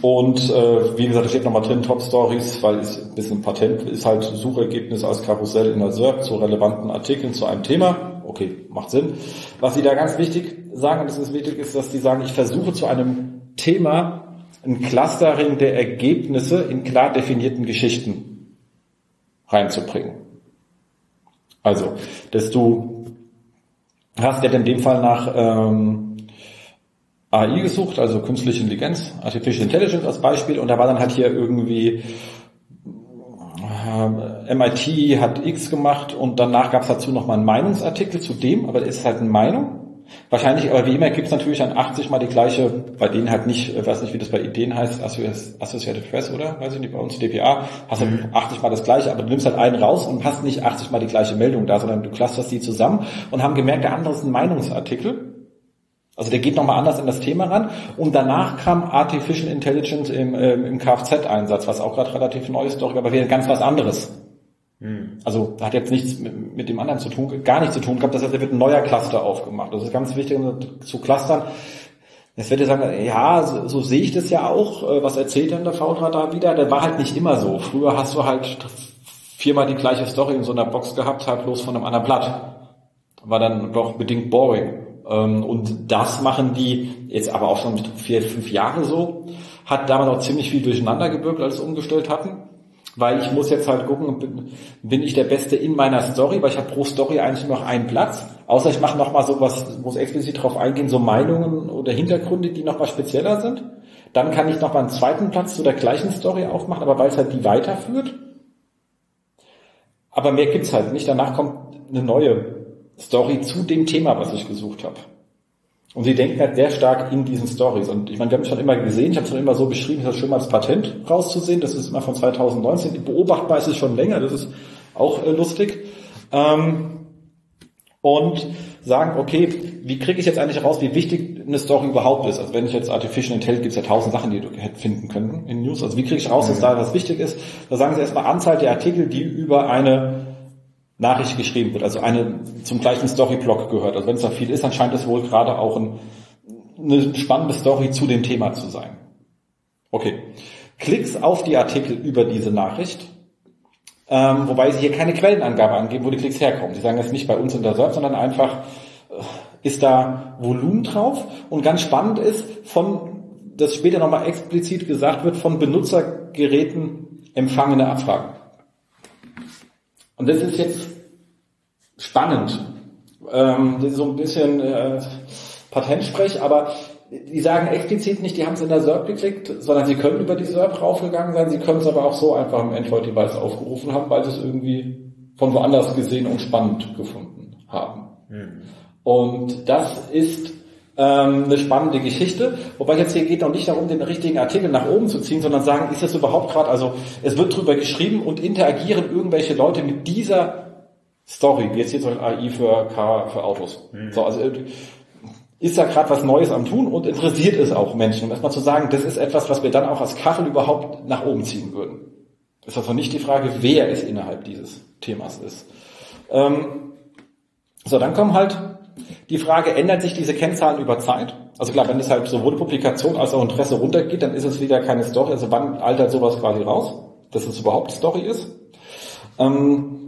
Und äh, wie gesagt, da steht nochmal drin, Top Stories, weil es ein bisschen Patent ist halt Suchergebnis als Karussell in der SERP zu relevanten Artikeln zu einem Thema. Okay, macht Sinn. Was sie da ganz wichtig sagen, und das ist wichtig, ist, dass sie sagen, ich versuche zu einem Thema ein Clustering der Ergebnisse in klar definierten Geschichten reinzubringen. Also, dass du hast ja in dem Fall nach ähm, AI gesucht, also künstliche Intelligenz, Artificial Intelligence als Beispiel, und da war dann halt hier irgendwie äh, MIT hat X gemacht und danach gab es dazu nochmal einen Meinungsartikel zu dem, aber das ist halt eine Meinung. Wahrscheinlich, aber wie immer gibt es natürlich dann 80 mal die gleiche, bei denen halt nicht, ich weiß nicht, wie das bei Ideen heißt, Associated Press, oder? Weiß ich nicht, bei uns DPA, hast du halt 80 mhm. mal das gleiche, aber du nimmst halt einen raus und hast nicht 80 mal die gleiche Meldung da, sondern du clusterst die zusammen und haben gemerkt, der andere ist ein Meinungsartikel. Also der geht nochmal anders in das Thema ran. Und danach kam Artificial Intelligence im, ähm, im Kfz-Einsatz, was auch gerade relativ neu ist, doch aber wieder ganz was anderes. Hm. Also hat jetzt nichts mit, dem anderen zu tun, gar nichts zu tun gehabt. Das heißt, da wird ein neuer Cluster aufgemacht. Das ist ganz wichtig zu clustern. Jetzt wird ihr sagen, ja, so, so sehe ich das ja auch. Äh, was erzählt denn der Faultrat da wieder? Der war halt nicht immer so. Früher hast du halt viermal die gleiche Story in so einer Box gehabt, halt bloß von einem anderen Blatt. War dann doch bedingt boring. Ähm, und das machen die jetzt aber auch schon vier, fünf Jahre so. Hat damals auch ziemlich viel durcheinander gebürgt, als sie umgestellt hatten. Weil ich muss jetzt halt gucken, bin, ich der Beste in meiner Story, weil ich habe pro Story eigentlich noch einen Platz. Außer ich mache nochmal so was, muss explizit darauf eingehen, so Meinungen oder Hintergründe, die nochmal spezieller sind. Dann kann ich nochmal einen zweiten Platz zu der gleichen Story aufmachen, aber weil es halt die weiterführt. Aber mehr gibt's halt nicht. Danach kommt eine neue Story zu dem Thema, was ich gesucht habe. Und sie denken halt sehr stark in diesen Stories. Und ich meine, wir haben es schon immer gesehen, ich habe es schon immer so beschrieben, das ist schon mal das Patent rauszusehen. Das ist immer von 2019. Beobachtbar ist es schon länger, das ist auch äh, lustig. Ähm, und sagen, okay, wie kriege ich jetzt eigentlich raus, wie wichtig eine Story überhaupt ist? Also wenn ich jetzt Artificial Intelligence, gibt es ja tausend Sachen, die du finden könnten in News. Also wie kriege ich raus, dass da was wichtig ist? Da sagen sie erstmal Anzahl der Artikel, die über eine Nachricht geschrieben wird, also eine zum gleichen Storyblock gehört. Also wenn es da viel ist, dann scheint es wohl gerade auch ein, eine spannende Story zu dem Thema zu sein. Okay. Klicks auf die Artikel über diese Nachricht, ähm, wobei sie hier keine Quellenangabe angeben, wo die Klicks herkommen. Sie sagen das nicht bei uns in der Search, sondern einfach äh, ist da Volumen drauf. Und ganz spannend ist, von, das später nochmal explizit gesagt wird, von Benutzergeräten empfangene Abfragen. Und das ist jetzt spannend. Ähm, das ist so ein bisschen äh, Patentsprech, aber die sagen explizit nicht, die haben es in der SERP geklickt, sondern sie können über die SERP raufgegangen sein, sie können es aber auch so einfach im Android-Device aufgerufen haben, weil sie es irgendwie von woanders gesehen und spannend gefunden haben. Mhm. Und das ist ähm, eine spannende Geschichte. Wobei jetzt hier geht noch nicht darum, den richtigen Artikel nach oben zu ziehen, sondern sagen, ist das überhaupt gerade, also es wird drüber geschrieben und interagieren irgendwelche Leute mit dieser Story, wie jetzt hier zum AI für Car, für Autos. Mhm. So, also ist da gerade was Neues am tun und interessiert es auch Menschen, um erstmal zu sagen, das ist etwas, was wir dann auch als Kachel überhaupt nach oben ziehen würden. Ist also nicht die Frage, wer es innerhalb dieses Themas ist. Ähm, so, dann kommen halt die Frage, ändert sich diese Kennzahlen über Zeit? Also klar, wenn es halt sowohl Publikation als auch Interesse runtergeht, dann ist es wieder keine Story. Also wann altert sowas quasi raus, dass es überhaupt Story ist? Ähm,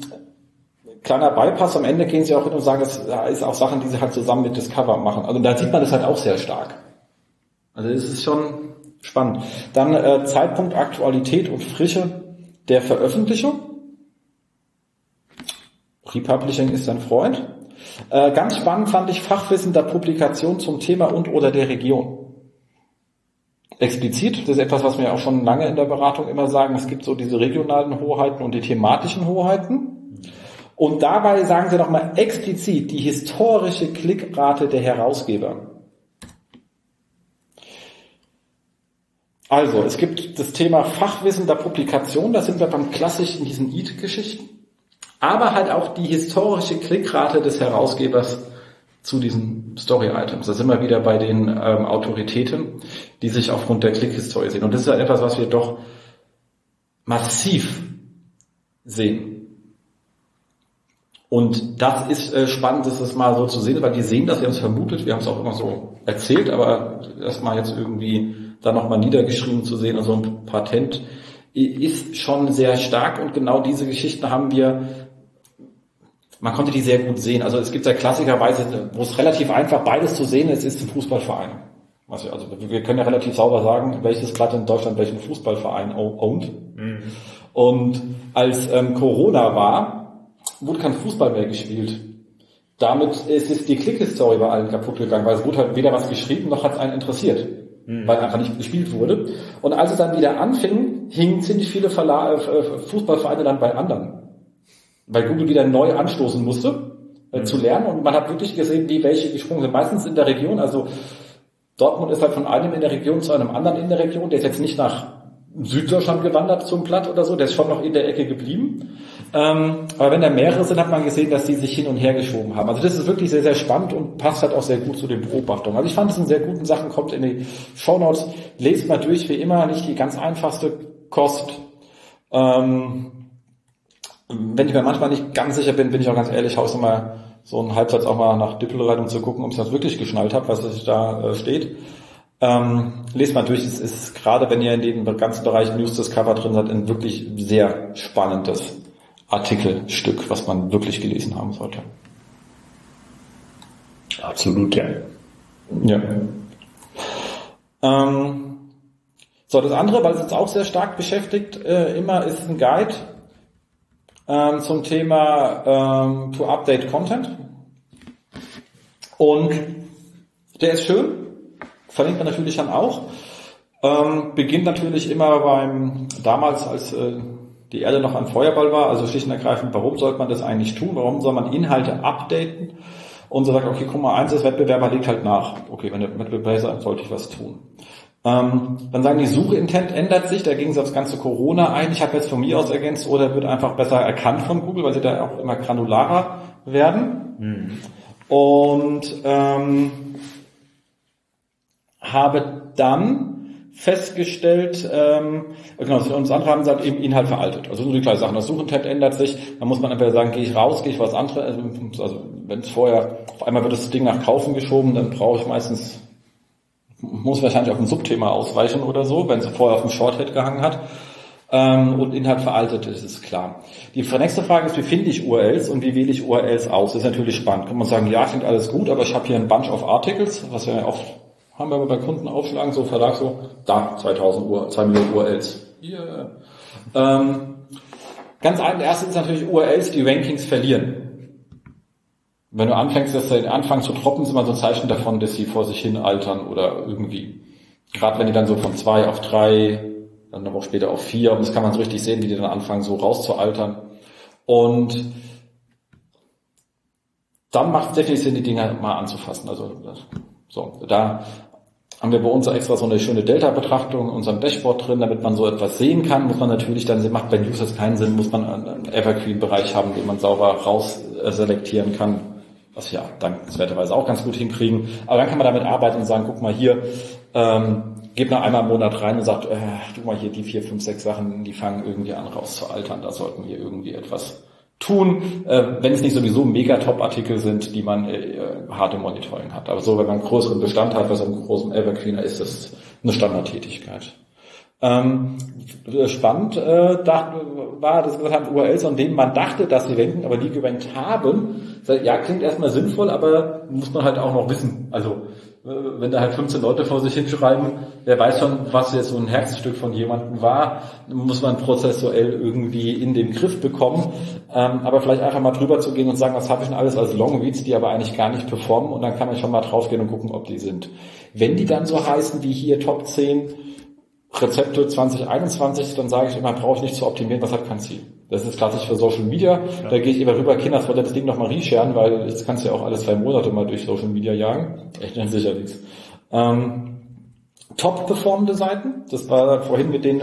kleiner Bypass, am Ende gehen sie auch hin und sagen, das ist auch Sachen, die sie halt zusammen mit Discover machen. Also da sieht man das halt auch sehr stark. Also das ist schon spannend. Dann äh, Zeitpunkt, Aktualität und Frische der Veröffentlichung. Republishing ist ein Freund. Äh, ganz spannend fand ich Fachwissen der Publikation zum Thema und oder der Region. Explizit, das ist etwas, was wir auch schon lange in der Beratung immer sagen, es gibt so diese regionalen Hoheiten und die thematischen Hoheiten. Und dabei sagen sie nochmal explizit die historische Klickrate der Herausgeber. Also, es gibt das Thema Fachwissen der Publikation, da sind wir beim klassischen, diesen EAT-Geschichten aber halt auch die historische Klickrate des Herausgebers zu diesen Story-Items. Da sind wir wieder bei den ähm, Autoritäten, die sich aufgrund der Klickhistorie sehen. Und das ist halt etwas, was wir doch massiv sehen. Und das ist äh, spannend, das ist mal so zu sehen, weil die sehen das, wir haben es vermutet, wir haben es auch immer so erzählt, aber erstmal jetzt irgendwie da nochmal niedergeschrieben zu sehen, also ein Patent ist schon sehr stark und genau diese Geschichten haben wir man konnte die sehr gut sehen. Also es gibt ja klassikerweise, wo es relativ einfach beides zu sehen ist, ist ein Fußballverein. Also wir können ja relativ sauber sagen, welches Blatt in Deutschland welchen Fußballverein owned. Mhm. Und als ähm, Corona war, wurde kein Fußball mehr gespielt. Damit ist es die Klickhistorie bei allen kaputt gegangen, weil es wurde halt weder was geschrieben, noch hat es einen interessiert. Mhm. Weil einfach nicht gespielt wurde. Und als es dann wieder anfing, hingen ziemlich viele Verla äh, Fußballvereine dann bei anderen weil Google wieder neu anstoßen musste, äh, zu lernen. Und man hat wirklich gesehen, wie welche gesprungen sind. Meistens in der Region, also Dortmund ist halt von einem in der Region zu einem anderen in der Region, der ist jetzt nicht nach Süddeutschland gewandert zum Platt oder so, der ist schon noch in der Ecke geblieben. Ähm, aber wenn da mehrere sind, hat man gesehen, dass die sich hin und her geschoben haben. Also das ist wirklich sehr, sehr spannend und passt halt auch sehr gut zu den Beobachtungen. Also ich fand es in sehr guten Sachen, kommt in die Show Notes. Lest mal durch, wie immer, nicht die ganz einfachste Kost. Ähm, wenn ich mir manchmal nicht ganz sicher bin, bin ich auch ganz ehrlich, haus mal so einen Halbsatz auch mal nach Dippel rein, um zu gucken, ob ich das wirklich geschnallt habe, was da äh, steht. Ähm, lest mal durch, es ist gerade, wenn ihr in dem ganzen Bereich News Discover drin seid, ein wirklich sehr spannendes Artikelstück, was man wirklich gelesen haben sollte. Absolut, ja. Ja. Ähm, so, das andere, weil es jetzt auch sehr stark beschäftigt, äh, immer ist ein Guide ähm, zum Thema ähm, to update Content. Und der ist schön, verlinkt man natürlich dann auch. Ähm, beginnt natürlich immer beim, damals als äh, die Erde noch ein Feuerball war, also schlicht und ergreifend, warum sollte man das eigentlich tun? Warum soll man Inhalte updaten? Und so sagt, okay, guck mal, eins, das Wettbewerber legt halt nach. Okay, wenn der Wettbewerber ist, sollte ich was tun. Ähm, dann sagen die Suchintent ändert sich, da ging es aufs ganze Corona ein. Ich habe jetzt von mir aus ergänzt, oder wird einfach besser erkannt von Google, weil sie da auch immer granularer werden. Mhm. Und ähm, habe dann festgestellt, ähm, genau, und das andere haben gesagt, eben Inhalt veraltet. Also nur die kleinen Sachen. Das Suchintent ändert sich, dann muss man entweder sagen, gehe ich raus, gehe ich was anderes. Also, also wenn es vorher, auf einmal wird das Ding nach Kaufen geschoben, dann brauche ich meistens, muss wahrscheinlich auf ein Subthema ausweichen oder so, wenn es vorher auf dem Shorthead gehangen hat. Ähm, und Inhalt veraltet ist, ist klar. Die nächste Frage ist, wie finde ich URLs und wie wähle ich URLs aus? Das ist natürlich spannend. Kann man sagen, ja, klingt alles gut, aber ich habe hier ein Bunch of Articles, was ja oft haben wir aber bei Kunden aufschlagen, so Verlag so, da, 2000 Uhr, 2 Millionen URLs. Yeah. Ähm, ganz ein, erste ist natürlich URLs, die Rankings verlieren. Wenn du anfängst, dass sie anfangen zu droppen, ist immer so ein Zeichen davon, dass sie vor sich hin altern oder irgendwie. Gerade wenn die dann so von zwei auf drei, dann noch später auf vier, und das kann man so richtig sehen, wie die dann anfangen, so rauszualtern. Und dann macht es definitiv Sinn, die Dinger mal anzufassen. Also so, da haben wir bei uns extra so eine schöne Delta-Betrachtung in unserem Dashboard drin, damit man so etwas sehen kann, muss man natürlich dann, macht bei jetzt keinen Sinn, muss man einen Evergreen-Bereich haben, den man sauber raus selektieren kann, was wir dankenswerterweise auch ganz gut hinkriegen. Aber dann kann man damit arbeiten und sagen, guck mal hier, ähm, geht mal einmal im Monat rein und sagt, äh, du mal hier die vier, fünf, sechs Sachen, die fangen irgendwie an rauszualtern, da sollten wir irgendwie etwas tun, äh, wenn es nicht sowieso mega Top-Artikel sind, die man äh, hart im Monitoring hat. Aber so, wenn man einen größeren Bestand hat, was einem großen Evergreener ist, das eine Standardtätigkeit. Ähm, spannend äh, dachte, war, dass wir gesagt haben, URLs, an denen man dachte, dass sie ranken, aber die gerankt haben. Ja, klingt erstmal sinnvoll, aber muss man halt auch noch wissen. Also äh, wenn da halt 15 Leute vor sich hinschreiben, wer weiß schon, was jetzt so ein Herzstück von jemandem war, muss man prozessuell irgendwie in den Griff bekommen. Ähm, aber vielleicht einfach mal drüber zu gehen und sagen, was habe ich denn alles als Longreads, die aber eigentlich gar nicht performen und dann kann man schon mal draufgehen und gucken, ob die sind. Wenn die dann so heißen wie hier Top 10 Rezepte 2021, dann sage ich immer, brauche ich nicht zu optimieren, was hat kein Ziel. Das ist klassisch für Social Media. Ja. Da gehe ich immer rüber, Kinder, wollte das Ding noch mal resharen, weil jetzt kannst du ja auch alle zwei Monate mal durch Social Media jagen. Echt nicht sicher nichts. Ähm, top performende Seiten, das war vorhin mit den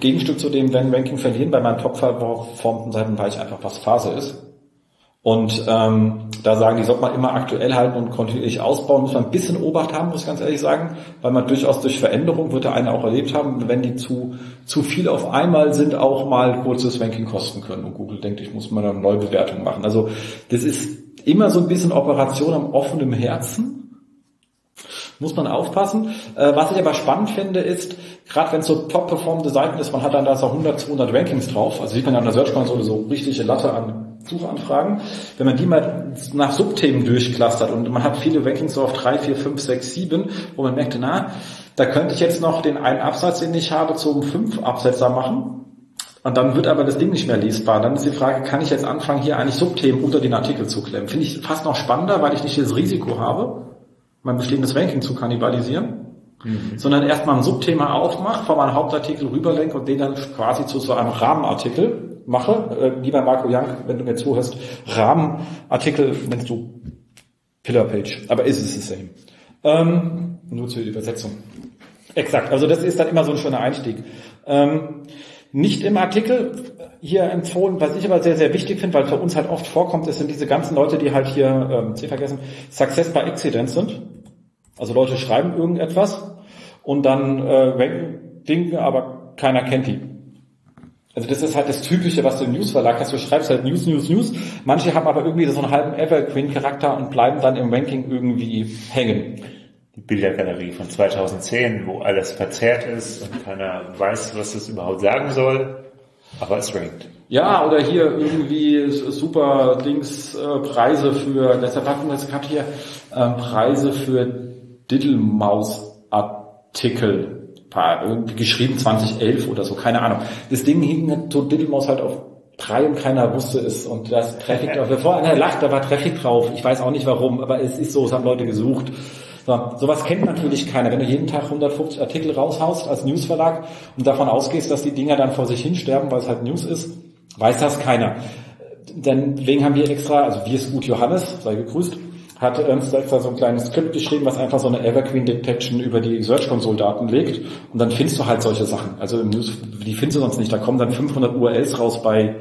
Gegenstück zu dem, wenn Ranking verlieren, bei meinen top performenden Seiten weiß ich einfach, was Phase ist. Und ähm, da sagen, die sollte man immer aktuell halten und kontinuierlich ausbauen, muss man ein bisschen Obacht haben, muss ich ganz ehrlich sagen, weil man durchaus durch Veränderung, wird der eine auch erlebt haben, wenn die zu, zu viel auf einmal sind, auch mal kurzes Ranking kosten können. Und Google denkt, ich muss mal eine Neubewertung machen. Also das ist immer so ein bisschen Operation am offenen Herzen muss man aufpassen. Äh, was ich aber spannend finde, ist, gerade wenn es so top performende Seiten ist, man hat dann da so 100, 200 Rankings drauf, also sieht man ja an der Search Console so richtige Latte an Suchanfragen. Wenn man die mal nach Subthemen durchclustert und man hat viele Rankings so auf drei, vier, fünf, sechs, sieben, wo man merkt, na, da könnte ich jetzt noch den einen Absatz, den ich habe, zum fünf Absetzer machen. Und dann wird aber das Ding nicht mehr lesbar. Dann ist die Frage, kann ich jetzt anfangen, hier eigentlich Subthemen unter den Artikel zu klemmen? Finde ich fast noch spannender, weil ich nicht das Risiko habe, mein bestehendes Ranking zu kannibalisieren, mhm. sondern erstmal ein Subthema aufmache, von meinem Hauptartikel rüberlenke und den dann quasi zu so einem Rahmenartikel mache. Äh, lieber Marco Young, wenn du mir zuhörst, Rahmenartikel nennst du Pillar Page, aber ist es the same. Ähm, nur zur Übersetzung. Exakt, also das ist dann immer so ein schöner Einstieg. Ähm, nicht im Artikel hier empfohlen, was ich aber sehr, sehr wichtig finde, weil für uns halt oft vorkommt, es sind diese ganzen Leute, die halt hier, ähm, Sie vergessen, Success by Accident sind. Also Leute schreiben irgendetwas und dann äh, denken, aber keiner kennt die. Also das ist halt das Typische, was du im Newsverlag hast. Du schreibst halt News, News, News. Manche haben aber irgendwie so einen halben Evergreen-Charakter und bleiben dann im Ranking irgendwie hängen. Die Bildergalerie von 2010, wo alles verzerrt ist und keiner weiß, was es überhaupt sagen soll, aber es rankt. Ja, oder hier irgendwie super Dings, äh, Preise für, deshalb hatten wir gerade hier äh, Preise für Diddlemaus-Artikel irgendwie geschrieben 2011 oder so, keine Ahnung. Das Ding hing so Diddlemaus halt auf drei und keiner wusste es und das Traffic drauf. <laughs> Bevor einer lacht, da war Traffic drauf. Ich weiß auch nicht warum, aber es ist so, es haben Leute gesucht. So, sowas kennt natürlich keiner. Wenn du jeden Tag 150 Artikel raushaust als Newsverlag und davon ausgehst, dass die Dinger dann vor sich hinsterben, weil es halt News ist, weiß das keiner. Deswegen haben wir extra, also wir ist gut Johannes, sei gegrüßt, hat Ernst extra so ein kleines Skript geschrieben, was einfach so eine Evergreen Detection über die Search Console Daten legt und dann findest du halt solche Sachen. Also News, die findest du sonst nicht. Da kommen dann 500 URLs raus bei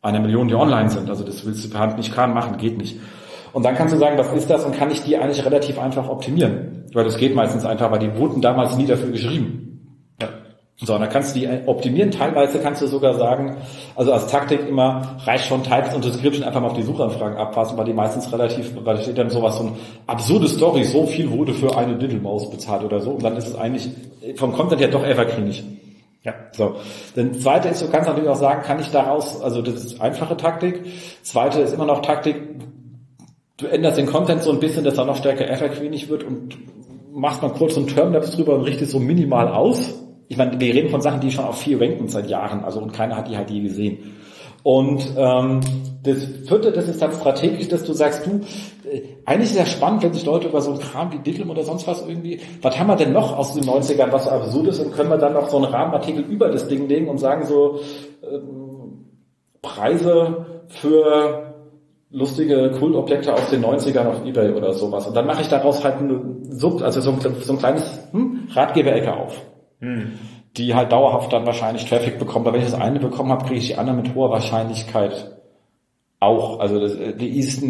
einer Million, die online sind. Also das willst du per Hand nicht kann machen, geht nicht. Und dann kannst du sagen, was ist das und kann ich die eigentlich relativ einfach optimieren? Weil das geht meistens einfach, weil die wurden damals nie dafür geschrieben. So, dann kannst du die optimieren. Teilweise kannst du sogar sagen, also als Taktik immer reicht schon Types und Description einfach mal auf die Suchanfragen abpassen, weil die meistens relativ, weil da steht dann sowas, so ein absurde Story, so viel wurde für eine Diddlemaus bezahlt oder so. Und dann ist es eigentlich vom Content her doch evergreenig. Ja, so. Dann zweite ist, du kannst natürlich auch sagen, kann ich daraus, also das ist einfache Taktik. Zweite ist immer noch Taktik, du änderst den Content so ein bisschen, dass er noch stärker evergreenig wird und machst mal kurz so ein Termlapse drüber und richtest so minimal aus ich meine, wir reden von Sachen, die schon auf vier ranken seit Jahren, also und keiner hat die halt je gesehen. Und ähm, das vierte, das ist dann strategisch, dass du sagst, du, äh, eigentlich ist ja spannend, wenn sich Leute über so ein Kram wie Diddlem oder sonst was irgendwie, was haben wir denn noch aus den 90ern, was absurd ist, und können wir dann noch so einen Rahmenartikel über das Ding legen und sagen so, ähm, Preise für lustige Kultobjekte aus den 90ern auf Ebay oder sowas. Und dann mache ich daraus halt Sub, also so ein, so ein kleines hm, Ratgeberecke auf die halt dauerhaft dann wahrscheinlich Traffic bekommt. Aber wenn ich das eine bekommen habe, kriege ich die andere mit hoher Wahrscheinlichkeit auch. Also das, die ist,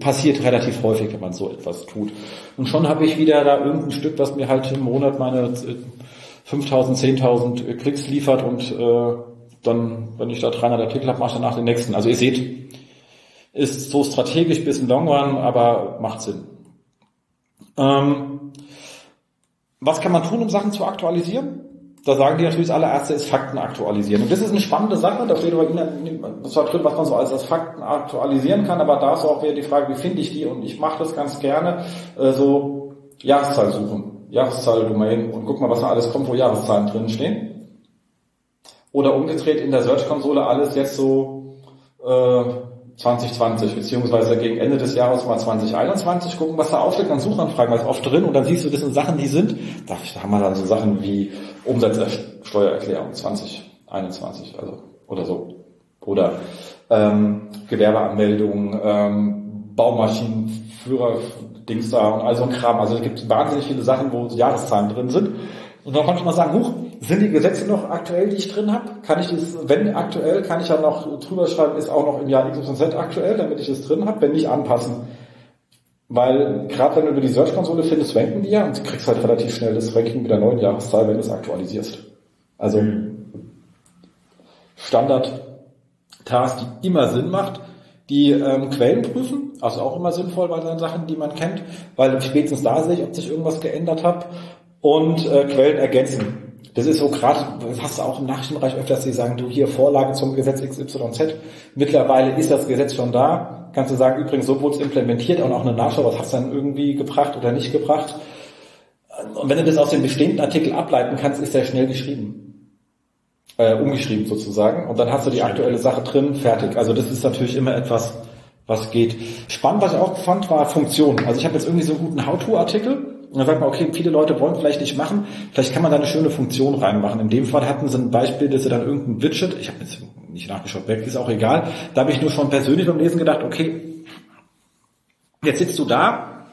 passiert relativ häufig, wenn man so etwas tut. Und schon habe ich wieder da irgendein Stück, was mir halt im Monat meine 5000, 10.000 Klicks liefert und äh, dann, wenn ich da 300 Artikel habe, mache ich danach den nächsten. Also ihr seht, ist so strategisch bis im Long Run, aber macht Sinn. Ähm, was kann man tun, um Sachen zu aktualisieren? Da sagen die natürlich, das allererste ist Fakten aktualisieren. Und das ist eine spannende Sache, da steht aber das war drin, was man so als, als Fakten aktualisieren kann, aber da ist auch wieder die Frage, wie finde ich die? Und ich mache das ganz gerne, äh, so Jahreszahl suchen, Jahreszahl-Domain und guck mal, was da alles kommt, wo Jahreszahlen drin stehen. Oder umgedreht in der Search-Konsole alles jetzt so äh, 2020, beziehungsweise gegen Ende des Jahres mal 2021 gucken, was da aufsteht, dann Suchanfragen, was oft drin und dann siehst du, das sind Sachen, die sind, da haben wir dann so Sachen wie Umsatzsteuererklärung 2021, also oder so. Oder ähm, Gewerbeanmeldung, ähm, Baumaschinenführer, Dings da und all so ein Kram. Also es gibt wahnsinnig viele Sachen, wo Jahreszahlen drin sind. Und dann konnte man sagen, huch, sind die Gesetze noch aktuell, die ich drin habe? Kann ich das, wenn aktuell, kann ich ja noch drüber schreiben, ist auch noch im Jahr XYZ aktuell, damit ich das drin habe, wenn nicht anpassen. Weil gerade wenn du über die Search-Konsole findest, ranken die ja und du kriegst halt relativ schnell das Ranking mit der neuen Jahreszahl, wenn du es aktualisierst. Also Standard-Task, die immer Sinn macht, die ähm, Quellen prüfen, also auch immer sinnvoll bei den Sachen, die man kennt, weil spätestens da sehe ich, ob sich irgendwas geändert hat und äh, Quellen ergänzen. Das ist so gerade, hast du auch im Nachrichtenbereich öfters, die sagen, du hier Vorlage zum Gesetz XYZ. Mittlerweile ist das Gesetz schon da. Kannst du sagen, übrigens, so wurde es implementiert und auch eine Nachschau, was hast du dann irgendwie gebracht oder nicht gebracht. Und wenn du das aus dem bestehenden Artikel ableiten kannst, ist der schnell geschrieben. Äh, umgeschrieben sozusagen. Und dann hast du die aktuelle Sache drin, fertig. Also das ist natürlich immer etwas, was geht. Spannend, was ich auch fand, war Funktion. Also ich habe jetzt irgendwie so einen guten How-To-Artikel und dann sagt man, okay, viele Leute wollen vielleicht nicht machen, vielleicht kann man da eine schöne Funktion reinmachen. In dem Fall hatten sie ein Beispiel, dass sie dann irgendein Widget, ich habe jetzt nicht nachgeschaut, weg ist auch egal, da habe ich nur schon persönlich beim Lesen gedacht, okay, jetzt sitzt du da,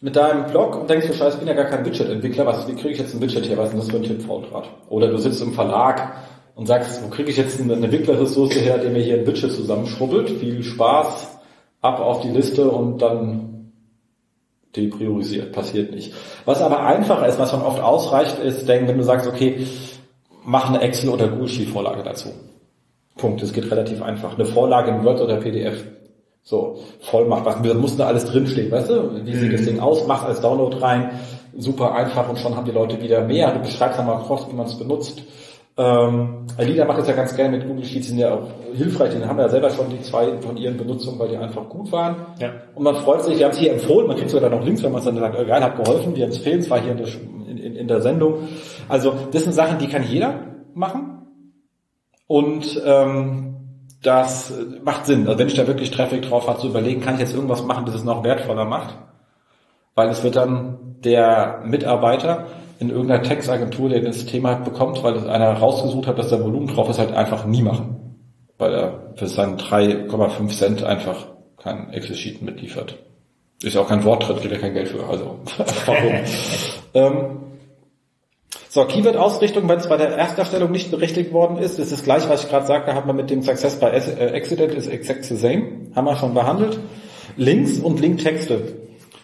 mit deinem Blog und denkst du, scheiße, ich bin ja gar kein Widget-Entwickler, was, wie kriege ich jetzt ein Widget her, was ist denn das für ein Tippvortrag? Oder du sitzt im Verlag und sagst, wo kriege ich jetzt eine Entwicklerressource her, der mir hier ein Widget zusammenschrubbelt? Viel Spaß, ab auf die Liste und dann depriorisiert, passiert nicht. Was aber einfacher ist, was man oft ausreicht, ist, denken, wenn du sagst, okay, mach eine Excel- oder Google-Sheet-Vorlage dazu. Punkt. Es geht relativ einfach. Eine Vorlage in Word oder PDF. So, Vollmacht, was muss da alles drinstehen, weißt du? Wie sieht das Ding aus? Mach als Download rein. Super einfach und schon haben die Leute wieder mehr. Du beschreibst einmal kurz, wie man es benutzt. Ähm, Alida macht das ja ganz gerne mit Google Sheets, sind ja auch hilfreich, die haben ja selber schon die zwei von ihren Benutzungen, weil die einfach gut waren. Ja. Und man freut sich, wir haben es hier empfohlen, man kriegt sogar noch Links, wenn man es dann sagt, geil, hat geholfen, wir empfehlen es war hier in der, in, in der Sendung. Also das sind Sachen, die kann jeder machen. Und ähm, das macht Sinn. Also wenn ich da wirklich Traffic drauf habe, zu überlegen, kann ich jetzt irgendwas machen, das es noch wertvoller macht. Weil es wird dann der Mitarbeiter, in irgendeiner Textagentur, der das Thema hat, bekommt, weil es einer rausgesucht hat, dass da Volumen drauf ist, halt einfach nie machen. Weil er für seinen 3,5 Cent einfach kein Excel-Sheet mitliefert. Ist ja auch kein Wort drin, kriegt er kein Geld für, also <laughs> warum? <laughs> ähm, so, Keyword-Ausrichtung, wenn es bei der Ersterstellung nicht berechtigt worden ist, ist das gleich, was ich gerade sagte, hat man mit dem Success by äh, Accident ist exact the same, haben wir schon behandelt. Links und Linktexte.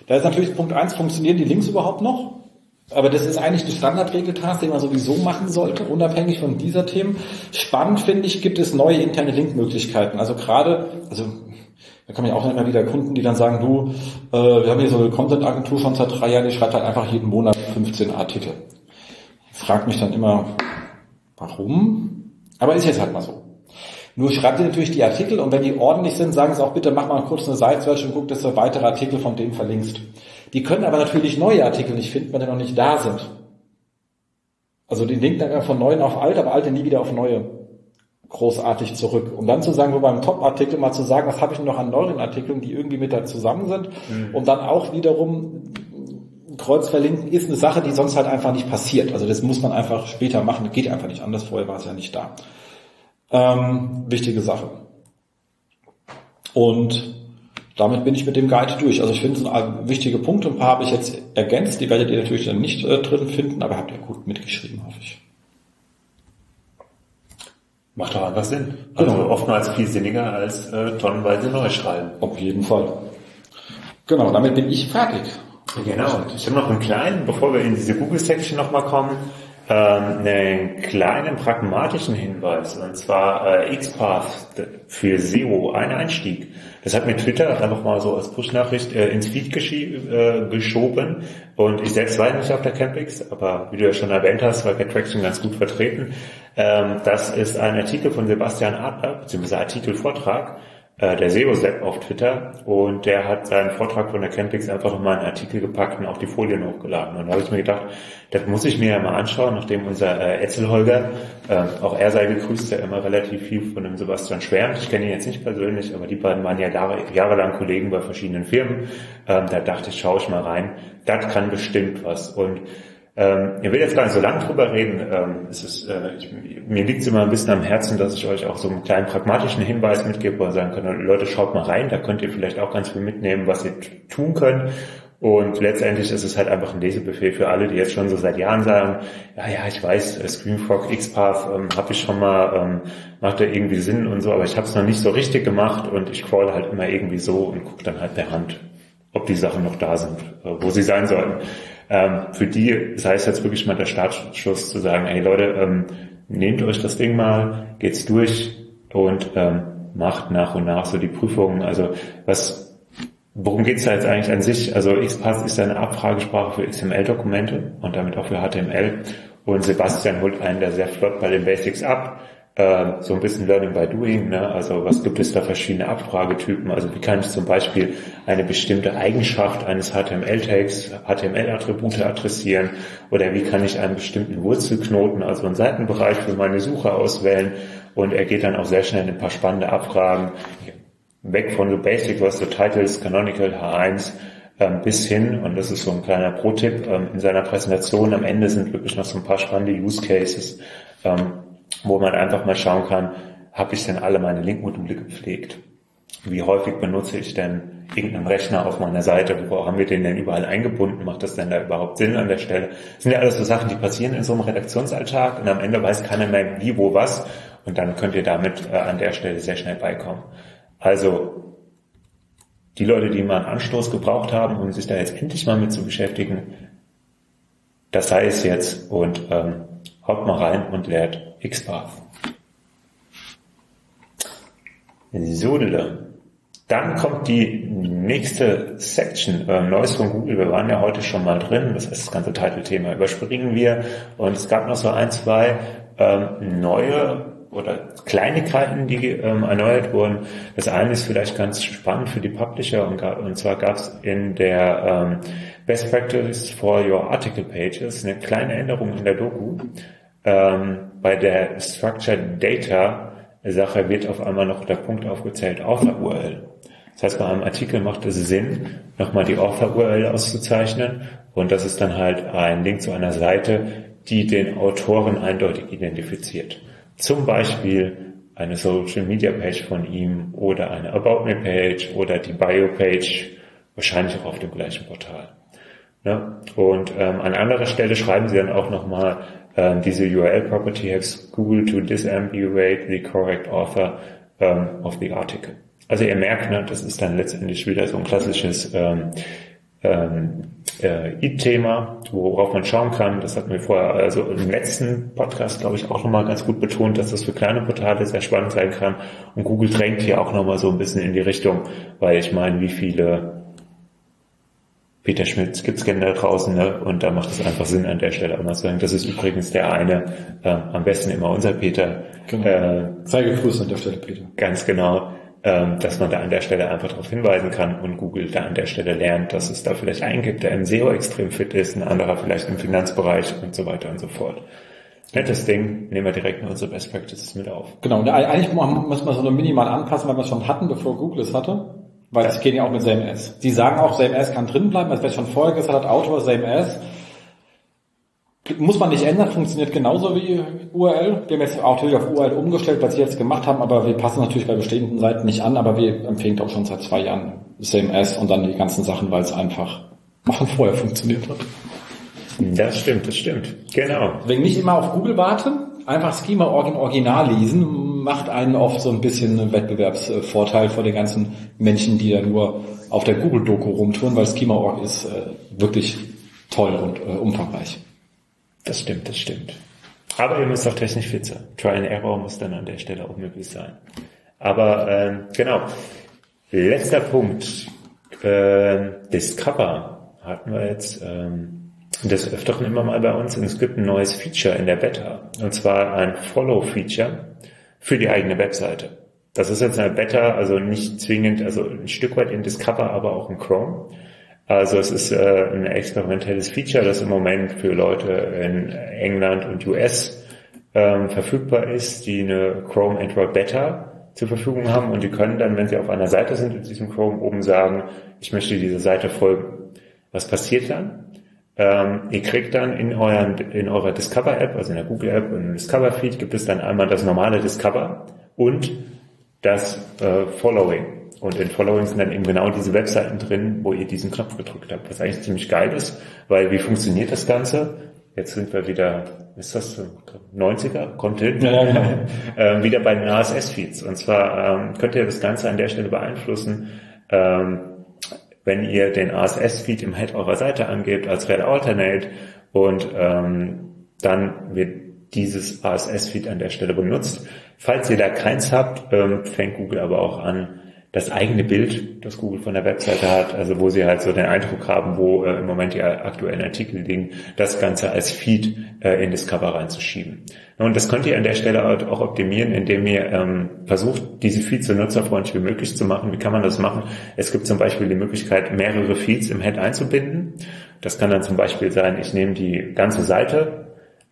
Da ist natürlich Punkt eins: funktionieren die Links überhaupt noch? Aber das ist eigentlich die Standardregeltask, den man sowieso machen sollte, unabhängig von dieser Themen. Spannend finde ich, gibt es neue interne Linkmöglichkeiten. Also gerade, also da kommen ja auch immer wieder Kunden, die dann sagen, du, äh, wir haben hier so eine Content-Agentur schon seit drei Jahren, die schreibt halt einfach jeden Monat 15 Artikel. Fragt mich dann immer, warum? Aber ist jetzt halt mal so. Nur schreibt ihr natürlich die Artikel und wenn die ordentlich sind, sagen sie auch bitte, mach mal kurz eine Site-Search und guck, dass du weitere Artikel von dem verlinkst. Die können aber natürlich neue Artikel nicht finden, weil die noch nicht da sind. Also die linken dann von neuen auf alt, aber alte nie wieder auf neue großartig zurück. Um dann zu sagen, wo beim Top-Artikel mal zu sagen, was habe ich noch an neuen Artikeln, die irgendwie mit da zusammen sind, mhm. und dann auch wiederum Kreuz verlinken, ist eine Sache, die sonst halt einfach nicht passiert. Also das muss man einfach später machen, das geht einfach nicht anders, vorher war es ja nicht da. Ähm, wichtige Sache. Und damit bin ich mit dem Guide durch. Also ich finde, es sind wichtige Punkte. Ein paar habe ich jetzt ergänzt. Die werdet ihr natürlich dann nicht äh, drin finden, aber habt ihr gut mitgeschrieben, hoffe ich. Macht doch einfach Sinn. Also genau. oftmals viel sinniger als äh, tonnenweise neu schreiben. Auf jeden Fall. Genau, damit bin ich fertig. Genau. Ich habe noch einen kleinen, bevor wir in diese Google-Section nochmal kommen, ähm, einen kleinen pragmatischen Hinweis, und zwar äh, XPath für SEO, ein Einstieg. Das hat mir Twitter einfach mal so als Push-Nachricht äh, ins Feed äh, geschoben und ich selbst war nicht auf der Campix, aber wie du ja schon erwähnt hast, war Traction ganz gut vertreten. Ähm, das ist ein Artikel von Sebastian Adler, beziehungsweise Artikelvortrag, äh, der SEO-Sepp auf Twitter und der hat seinen Vortrag von der Campix einfach nochmal einen Artikel gepackt und auf die Folien hochgeladen. Und da habe ich mir gedacht, das muss ich mir ja mal anschauen, nachdem unser äh, Etzelholger, äh, auch er sei gegrüßt, der immer relativ viel von dem Sebastian schwärmt. Ich kenne ihn jetzt nicht persönlich, aber die beiden waren ja Jahre, jahrelang Kollegen bei verschiedenen Firmen. Ähm, da dachte ich, schaue ich mal rein. Das kann bestimmt was. Und ähm, ich will jetzt gar nicht so lange drüber reden. Ähm, es ist, äh, ich, mir liegt es immer ein bisschen am Herzen, dass ich euch auch so einen kleinen pragmatischen Hinweis mitgebe, ihr sagen könnt, Leute, schaut mal rein, da könnt ihr vielleicht auch ganz viel mitnehmen, was ihr tun könnt. Und letztendlich ist es halt einfach ein Lesebefehl für alle, die jetzt schon so seit Jahren sagen, ja, ja, ich weiß, äh, Screenfrog, XPath ähm, habe ich schon mal, ähm, macht da irgendwie Sinn und so, aber ich habe es noch nicht so richtig gemacht und ich crawl halt immer irgendwie so und gucke dann halt per Hand, ob die Sachen noch da sind, äh, wo sie sein sollten. Ähm, für die sei es jetzt wirklich mal der Startschuss zu sagen, hey Leute, ähm, nehmt euch das Ding mal, geht's durch und ähm, macht nach und nach so die Prüfungen. Also was, worum geht's da jetzt eigentlich an sich? Also XPath ist eine Abfragesprache für XML-Dokumente und damit auch für HTML. Und Sebastian holt einen da sehr flott bei den Basics ab äh, so ein bisschen Learning by Doing. Ne? Also was gibt es da verschiedene Abfragetypen? Also wie kann ich zum Beispiel eine bestimmte Eigenschaft eines HTML-Tags, HTML-Attribute adressieren? Oder wie kann ich einen bestimmten Wurzelknoten, also einen Seitenbereich für meine Suche auswählen? Und er geht dann auch sehr schnell in ein paar spannende Abfragen weg von so Basic, was so Titles, Canonical, H1, ähm, bis hin, und das ist so ein kleiner Pro-Tipp, ähm, in seiner Präsentation am Ende sind wirklich noch so ein paar spannende Use Cases, ähm, wo man einfach mal schauen kann, habe ich denn alle meine Link-Module gepflegt? wie häufig benutze ich denn irgendeinen Rechner auf meiner Seite, wo haben wir den denn überall eingebunden, macht das denn da überhaupt Sinn an der Stelle? Das sind ja alles so Sachen, die passieren in so einem Redaktionsalltag und am Ende weiß keiner mehr wie, wo, was und dann könnt ihr damit äh, an der Stelle sehr schnell beikommen. Also die Leute, die mal einen Anstoß gebraucht haben, um sich da jetzt endlich mal mit zu beschäftigen, das sei es jetzt und ähm, haut mal rein und lehrt XPath. So, dann kommt die nächste Section, äh, Neues von Google. Wir waren ja heute schon mal drin, das heißt das ganze Titelthema überspringen wir und es gab noch so ein, zwei ähm, neue oder Kleinigkeiten, die ähm, erneuert wurden. Das eine ist vielleicht ganz spannend für die Publisher und, und zwar gab es in der ähm, Best Practice for Your Article Pages eine kleine Änderung in der Doku. Ähm, bei der Structured Data Sache wird auf einmal noch der Punkt aufgezählt, Author-URL. Das heißt, bei einem Artikel macht es Sinn, nochmal die Author-URL auszuzeichnen und das ist dann halt ein Link zu einer Seite, die den Autoren eindeutig identifiziert. Zum Beispiel eine Social Media Page von ihm oder eine About Me Page oder die Bio Page, wahrscheinlich auch auf dem gleichen Portal. Ja, und ähm, an anderer Stelle schreiben sie dann auch nochmal, ähm, diese URL property has Google to disambiguate the correct author ähm, of the article. Also ihr merkt, ne, das ist dann letztendlich wieder so ein klassisches ähm, ähm, äh, IT-Thema, worauf man schauen kann. Das hatten wir vorher, also im letzten Podcast, glaube ich, auch nochmal ganz gut betont, dass das für kleine Portale sehr spannend sein kann. Und Google drängt hier auch nochmal so ein bisschen in die Richtung, weil ich meine, wie viele Peter Schmitz gibt's gerne da draußen, ne? und da macht es einfach Sinn an der Stelle auch mal zu sagen, das ist übrigens der eine, äh, am besten immer unser Peter. Genau. Äh, Sei gegrüßt an der Stelle, Peter. Ganz genau ähm, dass man da an der Stelle einfach darauf hinweisen kann und Google da an der Stelle lernt, dass es da vielleicht einen gibt, der im SEO extrem fit ist, ein anderer vielleicht im Finanzbereich und so weiter und so fort. Nettes Ding, nehmen wir direkt in unsere Best Practices mit auf. Genau, und eigentlich muss man so nur minimal anpassen, weil wir es schon hatten, bevor Google es hatte. Weil es geht ja auch mit SameS. Sie sagen auch, SameS kann drin bleiben, als wer schon vorher gesagt hat, Autor SameS muss man nicht ändern, funktioniert genauso wie URL. Wir haben jetzt auch natürlich auf URL umgestellt, was sie jetzt gemacht haben, aber wir passen natürlich bei bestehenden Seiten nicht an, aber wir empfehlen auch schon seit zwei Jahren CMS und dann die ganzen Sachen, weil es einfach auch vorher funktioniert hat. Das stimmt, das stimmt. Genau. Wegen nicht immer auf Google warten, einfach Schema Original lesen, macht einen oft so ein bisschen Wettbewerbsvorteil vor den ganzen Menschen, die da nur auf der Google-Doku rumtun, weil Schema Org ist äh, wirklich toll und äh, umfangreich. Das stimmt, das stimmt. Aber ihr müsst auch technisch fit sein. Try and Error muss dann an der Stelle auch möglich sein. Aber ähm, genau. Letzter Punkt. Ähm, Discover hatten wir jetzt ähm, des Öfteren immer mal bei uns. Und es gibt ein neues Feature in der Beta. Und zwar ein Follow-Feature für die eigene Webseite. Das ist jetzt eine Beta, also nicht zwingend, also ein Stück weit in Discover, aber auch in Chrome. Also es ist äh, ein experimentelles Feature, das im Moment für Leute in England und US ähm, verfügbar ist, die eine Chrome Android Beta zur Verfügung haben und die können dann, wenn sie auf einer Seite sind, in diesem Chrome oben sagen, ich möchte dieser Seite folgen. Was passiert dann? Ähm, ihr kriegt dann in, euren, in eurer Discover App, also in der Google App und im Discover Feed gibt es dann einmal das normale Discover und das äh, Following. Und in Following sind dann eben genau diese Webseiten drin, wo ihr diesen Knopf gedrückt habt, was eigentlich ziemlich geil ist, weil wie funktioniert das Ganze? Jetzt sind wir wieder, ist das 90er? Kommt hin? Ja, genau. <laughs> ähm, wieder bei den RSS-Feeds. Und zwar ähm, könnt ihr das Ganze an der Stelle beeinflussen, ähm, wenn ihr den RSS-Feed im Head eurer Seite angebt als Red Alternate und ähm, dann wird dieses RSS-Feed an der Stelle benutzt. Falls ihr da keins habt, ähm, fängt Google aber auch an, das eigene Bild, das Google von der Webseite hat, also wo sie halt so den Eindruck haben, wo äh, im Moment die aktuellen Artikel liegen, das Ganze als Feed äh, in Discover reinzuschieben. Und das könnt ihr an der Stelle auch optimieren, indem ihr ähm, versucht, diese Feeds so nutzerfreundlich wie möglich zu machen. Wie kann man das machen? Es gibt zum Beispiel die Möglichkeit, mehrere Feeds im Head einzubinden. Das kann dann zum Beispiel sein, ich nehme die ganze Seite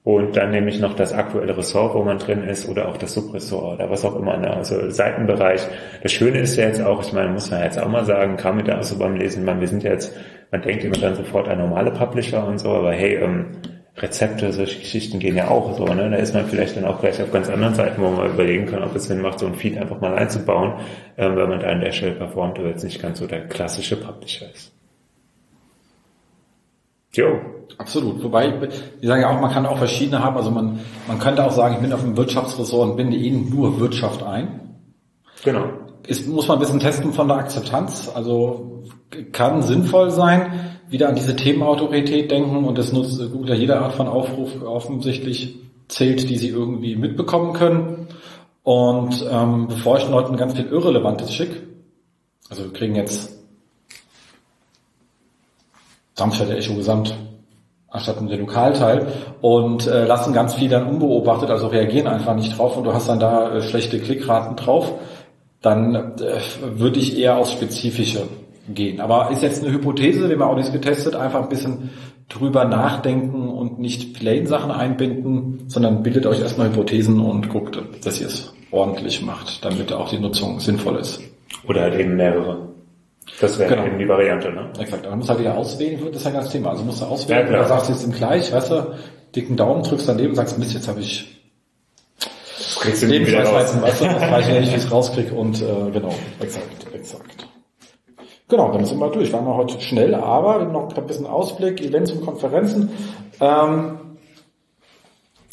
und dann nehme ich noch das aktuelle Ressort, wo man drin ist, oder auch das Subressort oder was auch immer, ne? also Seitenbereich. Das Schöne ist ja jetzt auch, ich meine, muss man jetzt auch mal sagen, kam mir da auch so beim Lesen, man, wir sind jetzt, man denkt immer dann sofort an normale Publisher und so, aber hey, ähm, Rezepte, solche Geschichten gehen ja auch so, ne? Da ist man vielleicht dann auch gleich auf ganz anderen Seiten, wo man überlegen kann, ob es Sinn macht, so ein Feed einfach mal einzubauen, ähm, wenn man da an der Stelle performt, oder jetzt nicht ganz so der klassische Publisher ist. Jo. Absolut. Wobei, die sagen ja auch, man kann auch verschiedene haben. Also man, man könnte auch sagen, ich bin auf dem Wirtschaftsressort und binde eben nur Wirtschaft ein. Genau. Ist, muss man ein bisschen testen von der Akzeptanz. Also kann sinnvoll sein, wieder an diese Themenautorität denken und das nutzt unter jeder Art von Aufruf offensichtlich zählt, die sie irgendwie mitbekommen können. Und ähm, bevor ich den Leuten ganz viel Irrelevantes schicke, also wir kriegen jetzt Darmstadt Echo Gesamt anstatt der Lokalteil und äh, lassen ganz viel dann unbeobachtet, also reagieren einfach nicht drauf und du hast dann da äh, schlechte Klickraten drauf, dann äh, würde ich eher aufs Spezifische gehen. Aber ist jetzt eine Hypothese, wir haben auch nichts getestet, einfach ein bisschen drüber nachdenken und nicht plain Sachen einbinden, sondern bildet euch erstmal Hypothesen und guckt, dass ihr es ordentlich macht, damit auch die Nutzung sinnvoll ist. Oder halt eben mehrere. Das wäre genau. eben die Variante, ne? Exakt. Aber du musst halt wieder auswählen, das ist ja ganz Thema. Also musst du auswählen, ja, oder sagst du jetzt sind gleich, weißt du, dicken Daumen, drückst daneben, sagst, Mist, jetzt habe ich kriegst du wieder raus. Weißt du, das weiß ich nicht, wie ich es rauskriege und äh, genau, exakt, exakt. Genau, dann sind wir durch. Waren wir heute schnell, aber noch ein bisschen Ausblick, Events und Konferenzen. Ähm,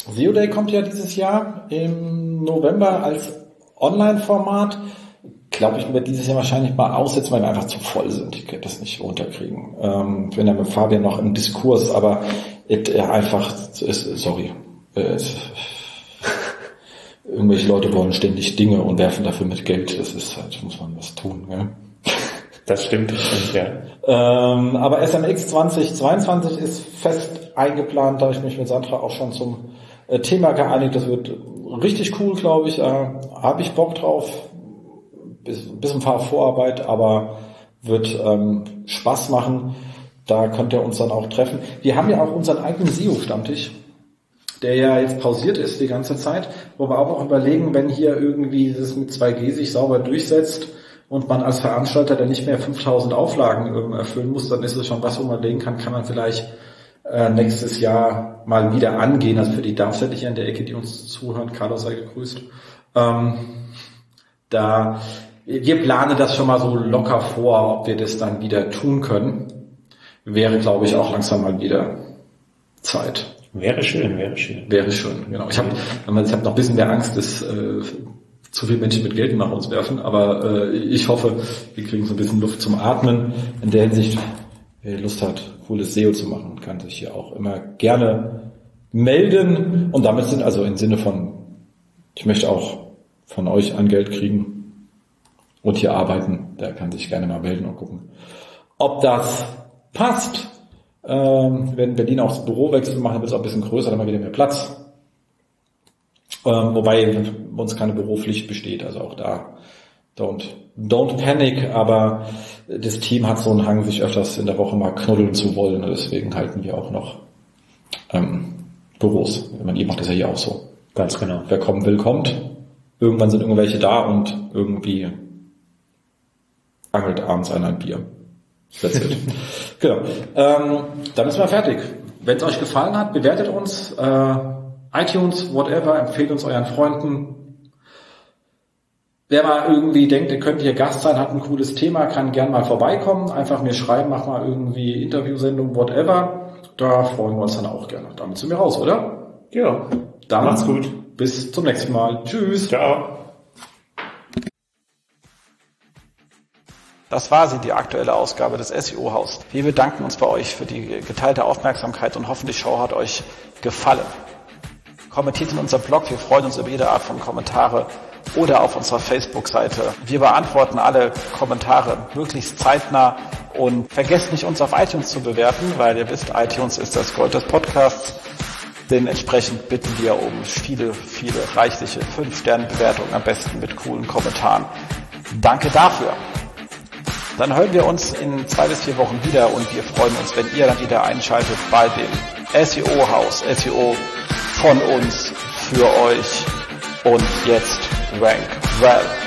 SEO Day kommt ja dieses Jahr im November als Online-Format glaube ich, wird dieses Jahr wahrscheinlich mal aussetzen, weil wir einfach zu voll sind. Ich könnte das nicht runterkriegen. Ähm, ich bin ja mit Fabian noch im Diskurs, aber it, einfach, sorry, äh, <laughs> irgendwelche Leute wollen ständig Dinge und werfen dafür mit Geld. Das ist halt, muss man was tun. Gell? Das stimmt, das stimmt, ja. Ähm, aber SMX 2022 ist fest eingeplant, da habe ich mich mit Sandra auch schon zum äh, Thema geeinigt. Das wird richtig cool, glaube ich. Äh, habe ich Bock drauf bisschen Vorarbeit, aber wird ähm, Spaß machen. Da könnt ihr uns dann auch treffen. Wir haben ja auch unseren eigenen SEO-Stammtisch, der ja jetzt pausiert ist die ganze Zeit, wo wir auch überlegen, wenn hier irgendwie das mit 2G sich sauber durchsetzt und man als Veranstalter dann nicht mehr 5000 Auflagen erfüllen muss, dann ist es schon was, wo man denken kann, kann man vielleicht äh, nächstes Jahr mal wieder angehen. Also für die Darmstädter in der Ecke, die uns zuhören, Carlos sei gegrüßt. Ähm, da wir planen das schon mal so locker vor, ob wir das dann wieder tun können. Wäre, glaube ich, auch langsam mal wieder Zeit. Wäre schön, wäre schön. Wäre schön, genau. Ich habe ich hab noch ein bisschen mehr Angst, dass äh, zu viele Menschen mit Geld nach uns werfen, aber äh, ich hoffe, wir kriegen so ein bisschen Luft zum Atmen. In der Hinsicht, wer Lust hat, cooles SEO zu machen, kann sich hier auch immer gerne melden. Und damit sind also im Sinne von, ich möchte auch von euch ein Geld kriegen, und hier arbeiten, der kann sich gerne mal melden und gucken, ob das passt. Ähm, wir werden Berlin auch das Bürowechsel machen, wird es auch ein bisschen größer, dann haben wir wieder mehr Platz. Ähm, wobei uns keine Büropflicht besteht, also auch da don't, don't panic, aber das Team hat so einen Hang, sich öfters in der Woche mal knuddeln zu wollen, deswegen halten wir auch noch ähm, Büros. Ich meine, ihr macht das ja hier auch so. Ganz genau. Wer kommen will, kommt. Irgendwann sind irgendwelche da und irgendwie angelt abends einer ein Bier. That's it. <laughs> genau. Ähm, dann sind wir fertig. Wenn es euch gefallen hat, bewertet uns. Äh, iTunes, whatever, empfehlt uns euren Freunden. Wer mal irgendwie denkt, ihr könnt hier Gast sein, hat ein cooles Thema, kann gern mal vorbeikommen. Einfach mir schreiben, mach mal irgendwie Interviewsendung, whatever. Da freuen wir uns dann auch gerne. Damit sind wir raus, oder? Ja. Dann macht's gut. Bis zum nächsten Mal. Tschüss. Ciao. Das war sie, die aktuelle Ausgabe des SEO-Haus. Wir bedanken uns bei euch für die geteilte Aufmerksamkeit und hoffen, die Show hat euch gefallen. Kommentiert in unserem Blog, wir freuen uns über jede Art von Kommentare oder auf unserer Facebook-Seite. Wir beantworten alle Kommentare möglichst zeitnah und vergesst nicht, uns auf iTunes zu bewerten, weil ihr wisst, iTunes ist das Gold des Podcasts. Dementsprechend bitten wir um viele, viele reichliche 5-Sterne-Bewertungen, am besten mit coolen Kommentaren. Danke dafür. Dann hören wir uns in zwei bis vier Wochen wieder und wir freuen uns, wenn ihr dann wieder einschaltet bei dem SEO-Haus. SEO von uns für euch. Und jetzt Rank Well.